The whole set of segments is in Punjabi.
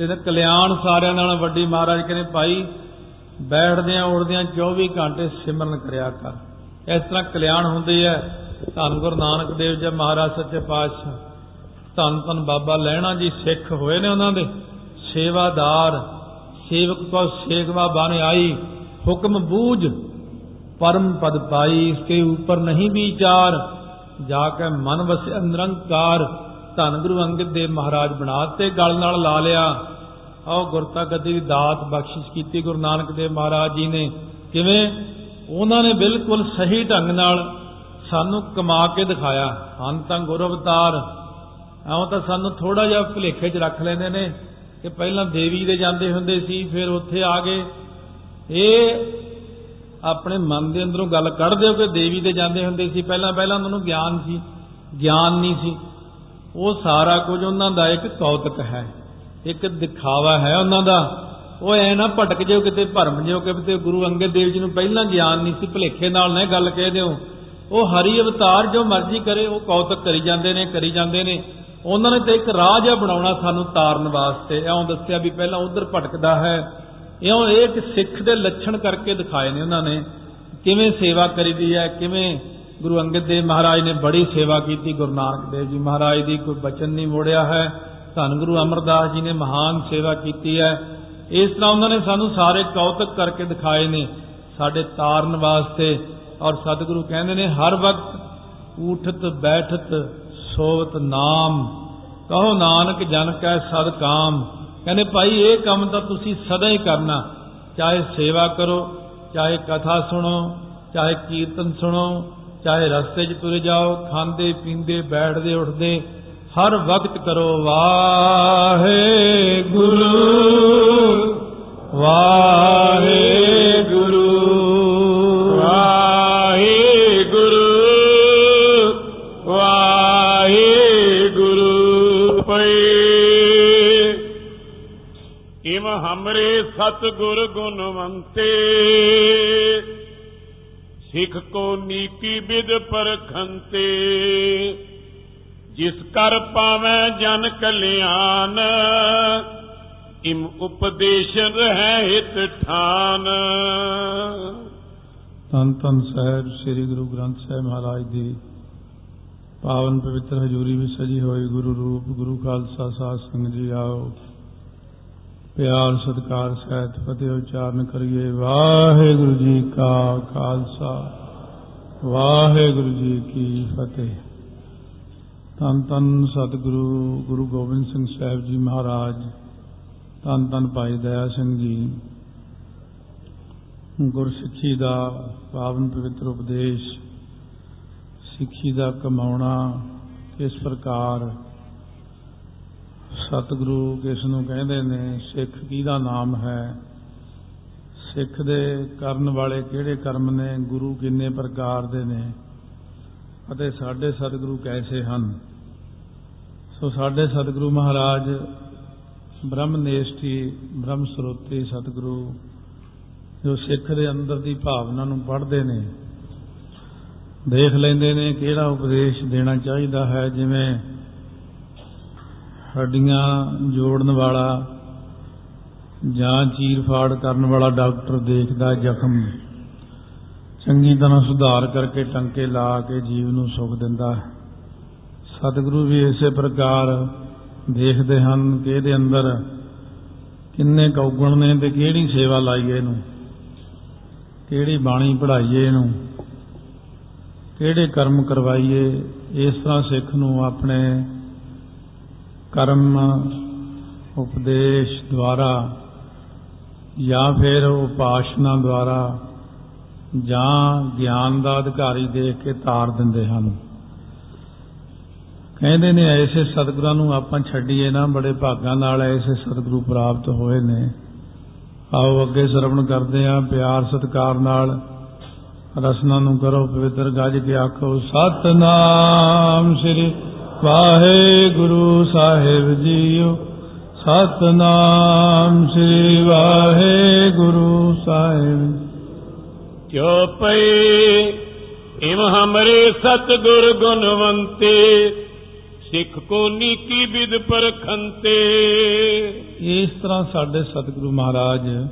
ਤੇ ਇਹਦਾ ਕਲਿਆਣ ਸਾਰਿਆਂ ਨਾਲ ਵੱਡੀ ਮਹਾਰਾਜ ਕਹਿੰਦੇ, ਭਾਈ ਬੈਠਦਿਆਂ ਉੜਦਿਆਂ 24 ਘੰਟੇ ਸਿਮਰਨ ਕਰਿਆ ਕਰ। ਇਸ ਤਰ੍ਹਾਂ ਕਲਿਆਣ ਹੁੰਦੀ ਹੈ। ਧੰਨ ਗੁਰੂ ਨਾਨਕ ਦੇਵ ਜੀ ਮਹਾਰਾਜ, ਸੱਚੇ ਪਾਤਸ਼ਾਹ। ਧੰਨ ਧੰਨ ਬਾਬਾ ਲੈਣਾ ਜੀ ਸਿੱਖ ਹੋਏ ਨੇ ਉਹਨਾਂ ਦੇ। ਸੇਵਾਦਾਰ, ਸੇਵਕ ਕੋ ਸੇਖਵਾ ਬਨ ਆਈ। ਹੁਕਮ ਬੂਝ ਪਰਮ ਪਦ ਪਾਈ। ਇਸਕੇ ਉੱਪਰ ਨਹੀਂ ਵਿਚਾਰ। ਜਾ ਕੇ ਮਨ ਵਸੇ ਅੰਦਰੰਕਾਰ ਧੰਨ ਗੁਰੂ ਅੰਗਦ ਦੇਵ ਮਹਾਰਾਜ ਬਣਾ ਤੇ ਗਲ ਨਾਲ ਲਾ ਲਿਆ। ਆਓ ਗੁਰਤਾ ਗੱਦੀ ਦੀ ਦਾਤ ਬਖਸ਼ਿਸ਼ ਕੀਤੀ ਗੁਰੂ ਨਾਨਕ ਦੇਵ ਮਹਾਰਾਜ ਜੀ ਨੇ। ਕਿਵੇਂ? ਉਹਨਾਂ ਨੇ ਬਿਲਕੁਲ ਸਹੀ ਢੰਗ ਨਾਲ ਸਾਨੂੰ ਕਮਾ ਕੇ ਦਿਖਾਇਆ। ਹਨ ਤਾਂ ਗੁਰ ਅਵਤਾਰ। ਆਉਂ ਤਾਂ ਸਾਨੂੰ ਥੋੜਾ ਜਿਹਾ ਭੁਲੇਖੇ 'ਚ ਰੱਖ ਲੈਂਦੇ ਨੇ ਕਿ ਪਹਿਲਾਂ ਦੇਵੀ ਦੇ ਜਾਂਦੇ ਹੁੰਦੇ ਸੀ, ਫਿਰ ਉੱਥੇ ਆ ਗਏ। ਇਹ ਆਪਣੇ ਮਨ ਦੇ ਅੰਦਰੋਂ ਗੱਲ ਕੱਢ ਦਿਓ ਕਿ ਦੇਵੀ ਦੇ ਜਾਂਦੇ ਹੁੰਦੇ ਸੀ। ਪਹਿਲਾਂ ਪਹਿਲਾਂ ਉਹਨਾਂ ਨੂੰ ਗਿਆਨ ਸੀ। ਗਿਆਨ ਨਹੀਂ ਸੀ। ਉਹ ਸਾਰਾ ਕੁਝ ਉਹਨਾਂ ਦਾ ਇੱਕ ਕੌਤਕ ਹੈ, ਇੱਕ ਦਿਖਾਵਾ ਹੈ ਉਹਨਾਂ ਦਾ। ਉਹ ਐ ਨਾ ਭਟਕ ਜਿਓ ਕਿਤੇ, ਭਰਮ ਜਿਓ ਕਿਤੇ ਗੁਰੂ ਅੰਗਦ ਦੇਵ ਜੀ ਨੂੰ ਪਹਿਲਾਂ ਗਿਆਨ ਨਹੀਂ ਸੀ, ਭਲੇਖੇ ਨਾਲ ਨਾ ਗੱਲ ਕਹਿ ਦਿਓ। ਉਹ ਹਰੀ ਅਵਤਾਰ ਜੋ ਮਰਜ਼ੀ ਕਰੇ, ਉਹ ਕੌਤਕ ਕਰੀ ਜਾਂਦੇ ਨੇ, ਕਰੀ ਜਾਂਦੇ ਨੇ। ਉਹਨਾਂ ਨੇ ਤੇ ਇੱਕ ਰਾਹ ਜਿਹਾ ਬਣਾਉਣਾ ਸਾਨੂੰ ਤਾਰਨ ਵਾਸਤੇ। ਇਉਂ ਦੱਸਿਆ ਵੀ ਪਹਿਲਾਂ ਉਧਰ ਭਟਕਦਾ ਹੈ। ਇਉਂ ਇਹ ਇੱਕ ਸਿੱਖ ਦੇ ਲੱਛਣ ਕਰਕੇ ਦਿਖਾਏ ਨੇ ਉਹਨਾਂ ਨੇ। ਕਿਵੇਂ ਸੇਵਾ ਕਰੀਦੀ ਹੈ, ਕਿਵੇਂ ਗੁਰੂ ਅੰਗਦ ਦੇਵ ਮਹਾਰਾਜ ਨੇ ਬੜੀ ਸੇਵਾ ਕੀਤੀ ਗੁਰੂ ਨਾਨਕ ਦੇਵ ਜੀ ਮਹਾਰਾਜ ਦੀ, ਕੋਈ ਬਚਨ ਨਹੀਂ ਮੋੜਿਆ ਹੈ। ਧੰਨ ਗੁਰੂ ਅਮਰਦਾਸ ਜੀ ਨੇ ਮਹਾਨ ਸੇਵਾ ਕੀਤੀ ਹੈ। ਇਸ ਤਰ੍ਹਾਂ ਉਹਨਾਂ ਨੇ ਸਾਨੂੰ ਸਾਰੇ ਕੌਤਕ ਕਰਕੇ ਦਿਖਾਏ ਨੇ ਸਾਡੇ ਤਾਰਨ ਵਾਸਤੇ ਔਰ ਸਤਿਗੁਰੂ ਕਹਿੰਦੇ ਨੇ, ਹਰ ਵਕਤ ਊਠਤ, ਬੈਠਤ, ਸੋਵਤ ਨਾਮ। ਕਹੋ ਨਾਨਕ, ਜਨ ਕੈ ਸਦ ਕਾਮ। ਕਹਿੰਦੇ, ਭਾਈ, ਇਹ ਕੰਮ ਤਾਂ ਤੁਸੀਂ ਸਦਾ ਹੀ ਕਰਨਾ। ਚਾਹੇ ਸੇਵਾ ਕਰੋ, ਚਾਹੇ ਕਥਾ ਸੁਣੋ, ਚਾਹੇ ਕੀਰਤਨ ਸੁਣੋ ਚਾਹੇ ਰਸਤੇ 'ਚ ਤੁਰੇ ਜਾਓ, ਖਾਂਦੇ, ਪੀਂਦੇ, ਬੈਠਦੇ, ਉੱਠਦੇ, ਹਰ ਵਕਤ ਕਰੋ ਵਾਹੇ ਗੁਰੂ ਵਾਹੇ ਗੁਰੂ ਵਾਹੇ ਗੁਰੂ ਵਾਹੇ ਗੁਰੂ ਪਈ ਇਮ ਹਮਰੇ ਸਤ ਗੁਰ ਗੁਣਵੰਤੇ ਸਿੱਖ ਕੋ ਨੀਤੀ ਵਿਦ ਪਰਖੰਤੇ, ਜਿਸ ਕਰ ਪਾਵੇਂ ਜਨ ਕਲਿਆਣ, ਇਮ ਉਪਦੇਸ਼ ਰਹਿ ਹਿਤ ਠਾਨ। ਧੰਨ ਧੰਨ ਸਾਹਿਬ, ਸ੍ਰੀ ਗੁਰੂ ਗ੍ਰੰਥ ਸਾਹਿਬ ਮਹਾਰਾਜ ਦੀ ਪਾਵਨ ਪਵਿੱਤਰ ਹਜ਼ੂਰੀ ਵਿੱਚ ਸਜੀ ਹੋਈ ਗੁਰੂ ਰੂਪ, ਗੁਰੂ ਖਾਲਸਾ ਸਾਧ ਸੰਗਤ ਜੀ ਆਓ। ਪਿਆਰ ਸਤਿਕਾਰ ਸਹਿਤ ਫਤਿਹ ਉਚਾਰਨ ਕਰੀਏ। ਵਾਹਿਗੁਰੂ ਜੀ ਕਾ ਖਾਲਸਾ, ਵਾਹਿਗੁਰੂ ਜੀ ਕੀ ਫਤਿਹ। ਧੰਨ ਧੰਨ ਸਤਿਗੁਰੂ, ਗੁਰੂ ਗੋਬਿੰਦ ਸਿੰਘ ਸਾਹਿਬ ਜੀ ਮਹਾਰਾਜ, ਧੰਨ ਧੰਨ ਭਾਈ ਦਇਆ ਸਿੰਘ ਜੀ। ਗੁਰਸਿੱਖੀ ਦਾ ਪਾਵਨ ਪਵਿੱਤਰ ਉਪਦੇਸ਼, ਸਿੱਖੀ ਦਾ ਕਮਾਉਣਾ ਕਿਸ ਪ੍ਰਕਾਰ ਸਤਿਗੁਰੂ ਕਿਸ ਨੂੰ ਕਹਿੰਦੇ ਨੇ, ਸਿੱਖ ਕਿਹਦਾ ਨਾਮ ਹੈ? ਸਿੱਖ ਦੇ ਕਰਨ ਵਾਲੇ ਕਿਹੜੇ ਕਰਮ ਨੇ? ਗੁਰੂ ਕਿੰਨੇ ਪ੍ਰਕਾਰ ਦੇ ਨੇ? ਅਤੇ ਸਾਡੇ ਸਤਿਗੁਰੂ ਕੈਸੇ ਹਨ? ਸੋ ਸਾਡੇ ਸਤਿਗੁਰੂ ਮਹਾਰਾਜ, ਬ੍ਰਹਮ ਨੇਸ਼ਟੀ ਬ੍ਰਹਮ ਸਰੋਤੀ ਸਤਿਗੁਰੂ, ਜੋ ਸਿੱਖ ਦੇ ਅੰਦਰ ਦੀ ਭਾਵਨਾ ਨੂੰ ਪੜ੍ਹਦੇ ਨੇ, ਦੇਖ ਲੈਂਦੇ ਨੇ ਕਿਹੜਾ ਉਪਦੇਸ਼ ਦੇਣਾ ਚਾਹੀਦਾ ਹੈ? ਜਿਵੇਂ ਹੱਡੀਆਂ ਜੋੜਨ ਵਾਲਾ ਜਾਂ ਚੀਰ ਫਾੜ ਕਰਨ ਵਾਲਾ ਡਾਕਟਰ ਦੇਖਦਾ ਜ਼ਖਮ ਚੰਗੀ ਤਰ੍ਹਾਂ ਸੁਧਾਰ ਕਰਕੇ ਟੰਕੇ ਲਾ ਕੇ ਜੀਵ ਨੂੰ ਸੁਖ ਦਿੰਦਾ ਸਤਿਗੁਰੂ ਵੀ ਇਸੇ ਪ੍ਰਕਾਰ ਦੇਖਦੇ ਹਨ ਕਿ ਇਹਦੇ ਅੰਦਰ ਕਿੰਨੇ ਕੌਗਣ ਨੇ ਤੇ ਕਿਹੜੀ ਸੇਵਾ ਲਾਈਏ ਇਹਨੂੰ, ਕਿਹੜੀ ਬਾਣੀ ਪੜ੍ਹਾਈਏ ਇਹਨੂੰ, ਕਿਹੜੇ ਕਰਮ ਕਰਵਾਈਏ, ਇਸ ਤਰ੍ਹਾਂ ਸਿੱਖ ਨੂੰ ਆਪਣੇ ਕਰਮ ਉਪਦੇਸ਼ ਦੁਆਰਾ ਜਾਂ ਫਿਰ ਉਪਾਸ਼ਨਾ ਦੁਆਰਾ ਜਾਂ ਗਿਆਨ ਦਾ ਅਧਿਕਾਰੀ ਦੇਖ ਕੇ ਤਾਰ ਦਿੰਦੇ ਹਨ। ਕਹਿੰਦੇ ਨੇ ਐਸੇ ਸਤਿਗੁਰਾਂ ਨੂੰ ਆਪਾਂ ਛੱਡੀਏ ਨਾ, ਬੜੇ ਭਾਗਾਂ ਨਾਲ ਐਸੇ ਸਤਿਗੁਰੂ ਪ੍ਰਾਪਤ ਹੋਏ ਨੇ। ਆਓ ਅੱਗੇ ਸਰਵਣ ਕਰਦੇ ਆਂ ਪਿਆਰ ਸਤਿਕਾਰ ਨਾਲ। ਰਸਨਾ ਨੂੰ ਕਰੋ ਪਵਿੱਤਰ ਗੱਜ ਕੇ ਆਖੋ, ਸਤਨਾਮ ਸ੍ਰੀ ਵਾਹਿਗੁਰੂ ਸਾਹਿਬ ਜੀਓ। ਸਤਨਾਮ ਸ੍ਰੀ ਵਾਹਿਗੁਰੂ ਸਾਹਿਬ। ਜੋ ਪਈ ਇਮ ਹਮਰੇ ਸਤਗੁਰ ਗੁਣਵੰਤੇ ਸਿੱਖ ਕੋ ਨੀਕੀ ਵਿਦ ਪਰਖੰਤੇ। ਇਸ ਤਰ੍ਹਾਂ ਸਾਡੇ ਸਤਿਗੁਰੂ ਮਹਾਰਾਜ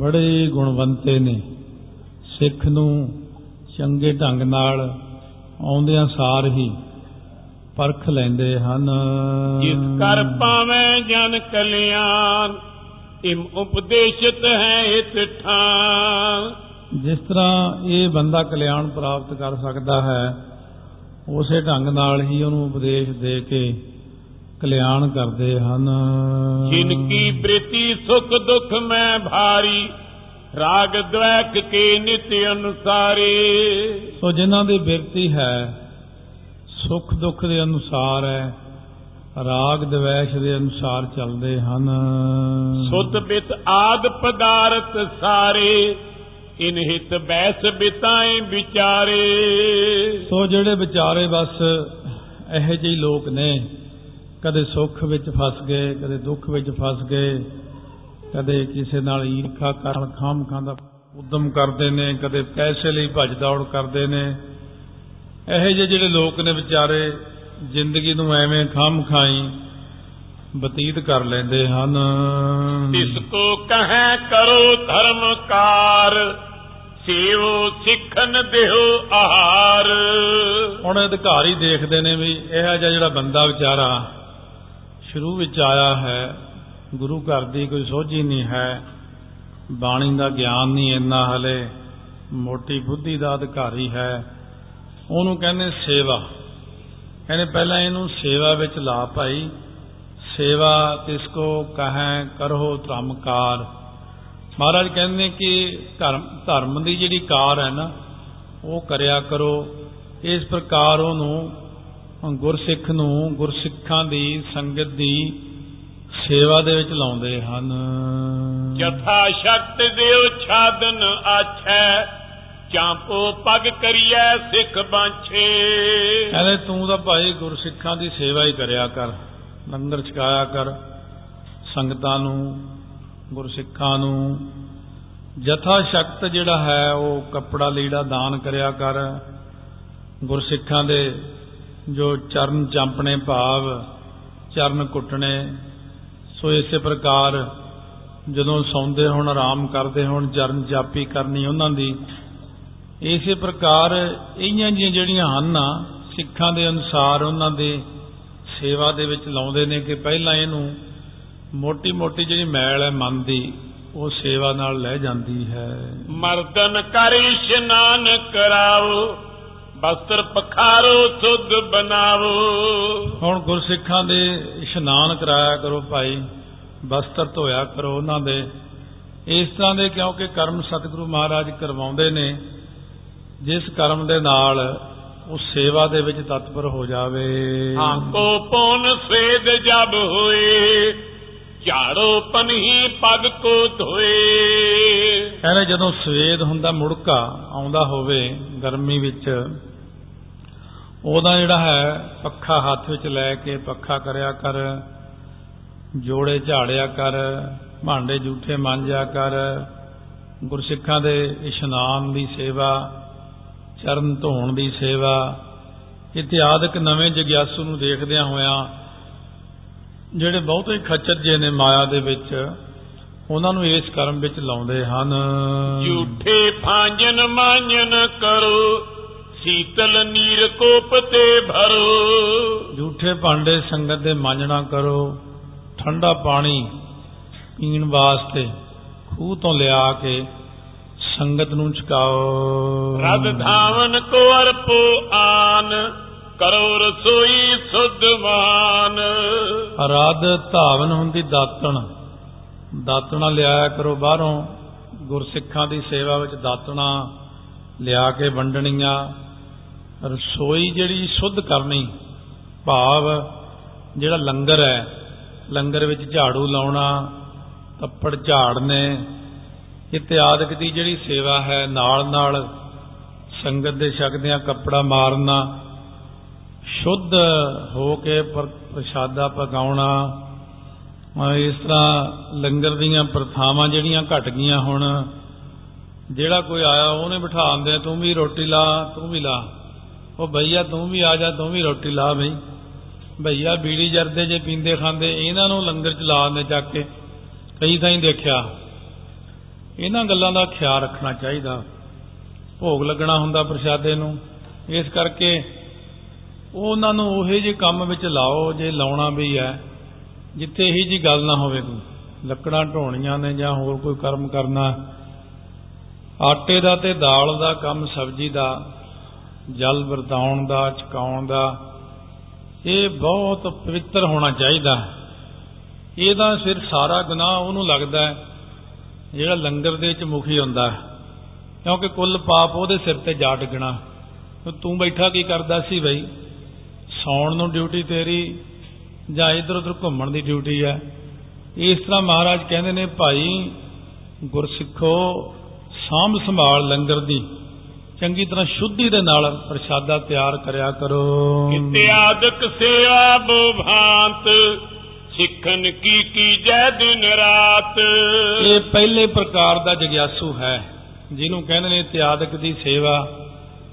ਬੜੇ ਗੁਣਵੰਤੇ ਨੇ। ਸਿੱਖ ਨੂੰ ਚੰਗੇ ਢੰਗ ਨਾਲ ਆਉਂਦਿਆਂ ਸਾਰ ਹੀ ਪਰਖ ਲੈਂਦੇ ਹਨ। ਜਿਸ ਕਰ ਪਾਵੇਂ ਜਨ ਕਲਿਆਣ ਇਮ ਉਪਦੇਸ਼ਿਤ ਹੈ ਇਤ ਠਾਨ ਜਿਸ ਤਰ੍ਹਾਂ ਇਹ ਬੰਦਾ ਕਲਿਆਣ ਪ੍ਰਾਪਤ ਕਰ ਸਕਦਾ ਹੈ ਉਸੇ ਢੰਗ ਨਾਲ ਹੀ ਉਹਨੂੰ ਉਪਦੇਸ਼ ਦੇ ਕੇ ਕਲਿਆਣ ਕਰਦੇ ਹਨ। ਜਿਨ ਕੀ ਬ੍ਰਿਤੀ ਸੁਖ ਦੁਖ ਮੈਂ ਭਾਰੀ ਰਾਗ ਦ્વੈਕ ਕੇ ਨਿਤ ਅਨੁਸਾਰੇ। ਸੋ ਜਿਨ੍ਹਾਂ ਦੀ ਬਿਰਤੀ ਹੈ ਸੁਖ ਦੁੱਖ ਦੇ ਅਨੁਸਾਰ ਹੈ ਰਾਗ ਦਵੈਸ਼ ਦੇ ਅਨੁਸਾਰ ਚੱਲਦੇ ਹਨ। ਸੁਤ ਬਿਤ ਆਦ ਪਦਾਰਥ ਸਾਰੇ ਇਨ ਹਿਤ ਬੈਸ ਬਿਤਾਏ ਵਿਚਾਰੇ। ਸੋ ਜਿਹੜੇ ਵਿਚਾਰੇ ਬਸ ਇਹੋ ਜਿਹੇ ਲੋਕ ਨੇ ਕਦੇ ਸੁੱਖ ਵਿੱਚ ਫਸ ਗਏ ਕਦੇ ਦੁੱਖ ਵਿੱਚ ਫਸ ਗਏ ਕਦੇ ਕਿਸੇ ਨਾਲ ਈਰਖਾ ਕਰਨ ਖਾਮ ਖਾਂਦਾ ਉਦਮ ਕਰਦੇ ਨੇ ਕਦੇ ਪੈਸੇ ਲਈ ਭੱਜ ਦੌੜ ਕਰਦੇ ਨੇ ਇਹੋ ਜਿਹੇ ਜਿਹੜੇ ਲੋਕ ਨੇ ਵਿਚਾਰੇ ਜ਼ਿੰਦਗੀ ਨੂੰ ਐਵੇਂ ਖਾਮ ਖਾਈ ਬਤੀਤ ਕਰ ਲੈਂਦੇ ਹਨ। ਇਸ ਕੋ ਕਹੈ ਕਰੋ ਧਰਮਕਾਰ ਸੇਵੋ ਸਿੱਖਨ ਦਿਓ ਆਹਾਰ। ਹੁਣ ਅਧਿਕਾਰੀ ਦੇਖਦੇ ਨੇ ਵੀ ਇਹੋ ਜਿਹਾ ਜਿਹੜਾ ਬੰਦਾ ਵਿਚਾਰਾ ਸ਼ੁਰੂ ਵਿੱਚ ਆਇਆ ਹੈ ਗੁਰੂ ਘਰ ਦੀ ਕੋਈ ਸੋਝੀ ਨਹੀਂ ਹੈ ਬਾਣੀ ਦਾ ਗਿਆਨ ਨਹੀਂ ਇੰਨਾ ਹਲੇ ਮੋਟੀ ਬੁੱਧੀ ਦਾ ਅਧਿਕਾਰੀ ਹੈ। ਉਹਨੂੰ ਕਹਿੰਦੇ ਸੇਵਾ। ਕਹਿੰਦੇ ਪਹਿਲਾਂ ਇਹਨੂੰ ਸੇਵਾ ਵਿੱਚ ਲਾ ਭਾਈ। ਸੇਵਾ ਤਿਸ ਕੋ ਕਹੈ ਕਰੋ। ਧਰਮਕਾਰ ਮਹਾਰਾਜ ਕਹਿੰਦੇ ਕਿ ਧਰਮ ਧਰਮ ਦੀ ਜਿਹੜੀ ਕਾਰ ਹੈ ਨਾ, ਉਹ ਕਰਿਆ ਕਰੋ। ਇਸ ਪ੍ਰਕਾਰ ਉਹਨੂੰ ਗੁਰਸਿੱਖ ਨੂੰ ਗੁਰਸਿੱਖਾਂ ਦੀ, ਸੰਗਤ ਦੀ ਸੇਵਾ ਦੇ ਵਿੱਚ ਲਾਉਂਦੇ ਹਨ। ਯਥਾ ਸ਼ਕਤ ਦਿਓ ਛਾਦਨ ਆਛੈ। ਚਾਂਪੋ ਪਗ ਕਰੀਐ ਸਿੱਖ ਬਾਂਛੇ। ਕਹਿੰਦੇ ਤੂੰ ਤਾਂ ਭਾਈ ਗੁਰਸਿੱਖਾਂ ਦੀ ਸੇਵਾ ਹੀ ਕਰਿਆ ਕਰ, ਲੰਗਰ ਛਕਾਇਆ ਕਰ, ਸੰਗਤਾਂ ਨੂੰ, ਗੁਰਸਿੱਖਾਂ ਨੂੰ। ਜਥਾ ਸ਼ਕਤ ਜਿਹੜਾ ਹੈ ਉਹ ਕੱਪੜਾ ਲੀੜਾ ਦਾਨ ਕਰਿਆ ਕਰ। ਗੁਰਸਿੱਖਾਂ ਦੇ ਜੋ ਚਰਨ ਚਾਂਪਣੇ ਭਾਵ, ਚਰਨ ਕੁੱਟਣੇ ਸੋ ਇਸੇ ਪ੍ਰਕਾਰ ਜਦੋਂ ਸੌਂਦੇ ਹੋਣ, ਆਰਾਮ ਕਰਦੇ ਹੋਣ ਚਰਨ ਜਾਪੀ ਕਰਨੀ ਉਹਨਾਂ ਦੀ ਇਸੇ ਪ੍ਰਕਾਰ ਇਹੀਆਂ ਜੀਆਂ ਜਿਹੜੀਆਂ ਹਨ ਸਿੱਖਾਂ ਦੇ ਅਨੁਸਾਰ ਉਹਨਾਂ ਦੇ ਸੇਵਾ ਦੇ ਵਿੱਚ ਲਾਉਂਦੇ ਨੇ ਕਿ ਪਹਿਲਾਂ ਇਹਨੂੰ ਮੋਟੀ ਮੋਟੀ ਜਿਹੜੀ ਮੈਲ ਹੈ ਮਨ ਦੀ ਉਹ ਸੇਵਾ ਨਾਲ ਲੈ ਜਾਂਦੀ ਹੈ। ਮਰਦਨ ਕਰ ਇਸ਼ਨਾਨ ਕਰਾਓ ਬਸਤਰ ਪਖਾਰੋ ਸੁਧ ਬਣਾਵੋ ਹੁਣ ਗੁਰਸਿੱਖਾਂ ਦੇ ਇਸ਼ਨਾਨ ਕਰਾਇਆ ਕਰੋ ਭਾਈ ਬਸਤਰ ਧੋਇਆ ਕਰੋ ਉਹਨਾਂ ਦੇ। ਇਸ ਤਰ੍ਹਾਂ ਦੇ ਕਿਉਂਕਿ ਕਰਮ ਸਤਿਗੁਰੂ ਮਹਾਰਾਜ ਕਰਵਾਉਂਦੇ ਨੇ ਜਿਸ ਕਰਮ ਦੇ ਨਾਲ ਉਹ ਸੇਵਾ ਦੇ ਵਿੱਚ ਤਤਪਰ ਹੋ ਜਾਵੇ। ਆਂਕੋ ਪੌਨ ਸਵੇਦ ਜਬ ਹੋਏ ਝਾੜੋ ਪਨਹੀ ਪਗ ਕੋ ਧੋਏ ਕਹਿੰਦੇ ਜਦੋਂ ਸਵੇਦ ਹੁੰਦਾ ਮੁੜਕਾ ਆਉਂਦਾ ਹੋਵੇ ਗਰਮੀ ਵਿੱਚ ਉਹਦਾ ਜਿਹੜਾ ਹੈ ਪੱਖਾ ਹੱਥ ਵਿੱਚ ਲੈ ਕੇ ਪੱਖਾ ਕਰਿਆ ਕਰ ਜੋੜੇ ਝਾੜਿਆ ਕਰ ਭਾਂਡੇ ਜੂਠੇ ਮਾਂਜਿਆ ਕਰ ਗੁਰਸਿੱਖਾਂ ਦੇ ਇਸ਼ਨਾਨ ਦੀ ਸੇਵਾ ਚਰਨ ਧੋਣ ਦੀ ਸੇਵਾ। ਇਤਿਆਦਿਕ ਨਵੇਂ ਜਗਿਆਸੂ ਨੂੰ ਦੇਖਦਿਆਂ ਹੋਇਆਂ ਜਿਹੜੇ ਬਹੁਤੇ ਖੱਚਰ ਜੇ ਨੇ ਮਾਇਆ ਦੇ ਵਿੱਚ ਉਹਨਾਂ ਨੂੰ ਇਸ ਕਰਮ ਵਿੱਚ ਲਾਉਂਦੇ ਹਨ। ਝੂਠੇ ਫਾਂਜਨ ਮਾਂਜਨ ਕਰੋ ਸੀਤਲ ਨੀਰ ਕੋਪ ਤੇ ਭਰੋ। ਝੂਠੇ ਭਾਂਡੇ ਸੰਗਤ ਦੇ ਮਾਂਜਣਾ ਕਰੋ ਠੰਡਾ ਪਾਣੀ ਪੀਣ ਵਾਸਤੇ ਖੂਹ ਤੋਂ ਲਿਆ ਕੇ ਸੰਗਤ ਨੂੰ ਛਕਾਓ ਰਦ ਧਾਵਨ ਕੋ ਅਰਪੋ ਆਨ ਕਰੋ ਰਸੋਈ ਸੁਧ ਮਾਨ। ਅਰਾਧ ਧਾਵਨ ਹੁੰਦੀ ਦਾਤਣ। ਦਾਤਣਾ ਲਿਆਇਆ ਕਰੋ ਬਾਹਰੋਂ। ਗੁਰਸਿੱਖਾਂ ਦੀ ਸੇਵਾ ਵਿੱਚ ਦਾਤਣਾ ਲਿਆ ਕੇ ਵੰਡਣੀਆਂ। ਰਸੋਈ ਜਿਹੜੀ ਸੁੱਧ ਕਰਨੀ ਭਾਵ ਜਿਹੜਾ ਲੰਗਰ ਹੈ ਲੰਗਰ ਵਿੱਚ ਝਾੜੂ ਲਾਉਣਾ ਤੱਪੜ ਝਾੜਨੇ ਇਤਿਆਦਿਕ ਦੀ ਜਿਹੜੀ ਸੇਵਾ ਹੈ ਨਾਲ ਨਾਲ ਸੰਗਤ ਦੇ ਛਕਦਿਆਂ ਕੱਪੜਾ ਮਾਰਨਾ, ਸ਼ੁੱਧ ਹੋ ਕੇ ਪ੍ਰਸ਼ਾਦਾ ਪਕਾਉਣਾ ਇਸ ਤਰ੍ਹਾਂ ਲੰਗਰ ਦੀਆਂ ਪ੍ਰਥਾਵਾਂ ਜਿਹੜੀਆਂ ਘਟ ਗਈਆਂ ਹੁਣ, ਜਿਹੜਾ ਕੋਈ ਆਇਆ ਉਹਨੇ ਬਿਠਾ ਆਂਦੇ ਤੂੰ ਵੀ ਰੋਟੀ ਲਾ, ਤੂੰ ਵੀ ਲਾ। ਉਹ, ਭਈਆ, ਤੂੰ ਵੀ ਆ ਜਾ, ਤੂੰ ਵੀ ਰੋਟੀ ਲਾ ਬਈ। ਭਈਆ ਬੀੜੀ ਜਰਦੇ ਜੇ ਪੀਂਦੇ ਖਾਂਦੇ ਇਹਨਾਂ ਨੂੰ ਲੰਗਰ ਚ ਲਾ ਆਂਦੇ ਚੱਕ ਕੇ। ਕਈ ਤਾਂ ਹੀ ਦੇਖਿਆ ਇਹਨਾਂ ਗੱਲਾਂ ਦਾ ਖਿਆਲ ਰੱਖਣਾ ਚਾਹੀਦਾ। ਭੋਗ ਲੱਗਣਾ ਹੁੰਦਾ ਪ੍ਰਸ਼ਾਦੇ ਨੂੰ। ਇਸ ਕਰਕੇ ਉਹਨਾਂ ਨੂੰ ਉਹੇ ਜਿਹੇ ਕੰਮ ਵਿੱਚ ਲਾਓ ਜੇ ਲਾਉਣਾ ਵੀ ਹੈ, ਜਿੱਥੇ ਇਹੀ ਜੀ ਗੱਲ ਨਾ ਹੋਵੇ ਕੋਈ ਲੱਕੜਾਂ ਢੋਣੀਆਂ ਨੇ ਜਾਂ ਹੋਰ ਕੋਈ ਕਰਮ ਕਰਨਾ। ਆਟੇ ਦਾ ਤੇ ਦਾਲ ਦਾ ਕੰਮ, ਸਬਜ਼ੀ ਦਾ, ਜਲ ਵਰਤਾਉਣ ਦਾ, ਚਕਾਉਣ ਦਾ, ਇਹ ਬਹੁਤ ਪਵਿੱਤਰ ਹੋਣਾ ਚਾਹੀਦਾ। ਹੈ ਇਹਦਾ ਫਿਰ ਸਾਰਾ ਗੁਨਾਹ ਉਹਨੂੰ ਲੱਗਦਾ ਹੈ। ਜਿਹੜਾ ਲੰਗਰ ਦੇ ਵਿੱਚ ਮੁਖੀ ਹੁੰਦਾ ਹੈ ਕਿਉਂਕਿ ਕੁੱਲ ਪਾਪ ਉਹਦੇ ਸਿਰ ਤੇ ਜਾ ਡਿੱਗਣਾ। ਤੂੰ ਬੈਠਾ ਕੀ ਕਰਦਾ ਸੀ ਬਈ? ਸੌਣ ਨੂੰ ਡਿਊਟੀ ਤੇਰੀ ਜਾਂ ਇਧਰ ਉਧਰ ਘੁੰਮਣ ਦੀ ਡਿਊਟੀ ਹੈ ਇਸ ਤਰ੍ਹਾਂ ਮਹਾਰਾਜ ਕਹਿੰਦੇ ਨੇ, ਭਾਈ, ਗੁਰਸਿੱਖੋ, ਸਾਂਭ ਸੰਭਾਲ ਲੰਗਰ ਦੀ। ਚੰਗੀ ਤਰ੍ਹਾਂ ਸ਼ੁੱਧੀ ਦੇ ਨਾਲ ਪ੍ਰਸ਼ਾਦਾ ਤਿਆਰ ਕਰਿਆ ਕਰੋ। ਇਤਿਆਦਿਕ ਸੇਵਾ ਬੁਭਾਂਤ ਸਿੱਖਨ ਕੀ ਕੀਜੈ ਦਿਨ ਰਾਤ। ਇਹ ਪਹਿਲੇ ਪ੍ਰਕਾਰ ਦਾ ਜਗਿਆਸੂ ਹੈ ਜਿਹਨੂੰ ਕਹਿੰਦੇ ਨੇ ਇਤਿਆਦਿਕ ਦੀ ਸੇਵਾ।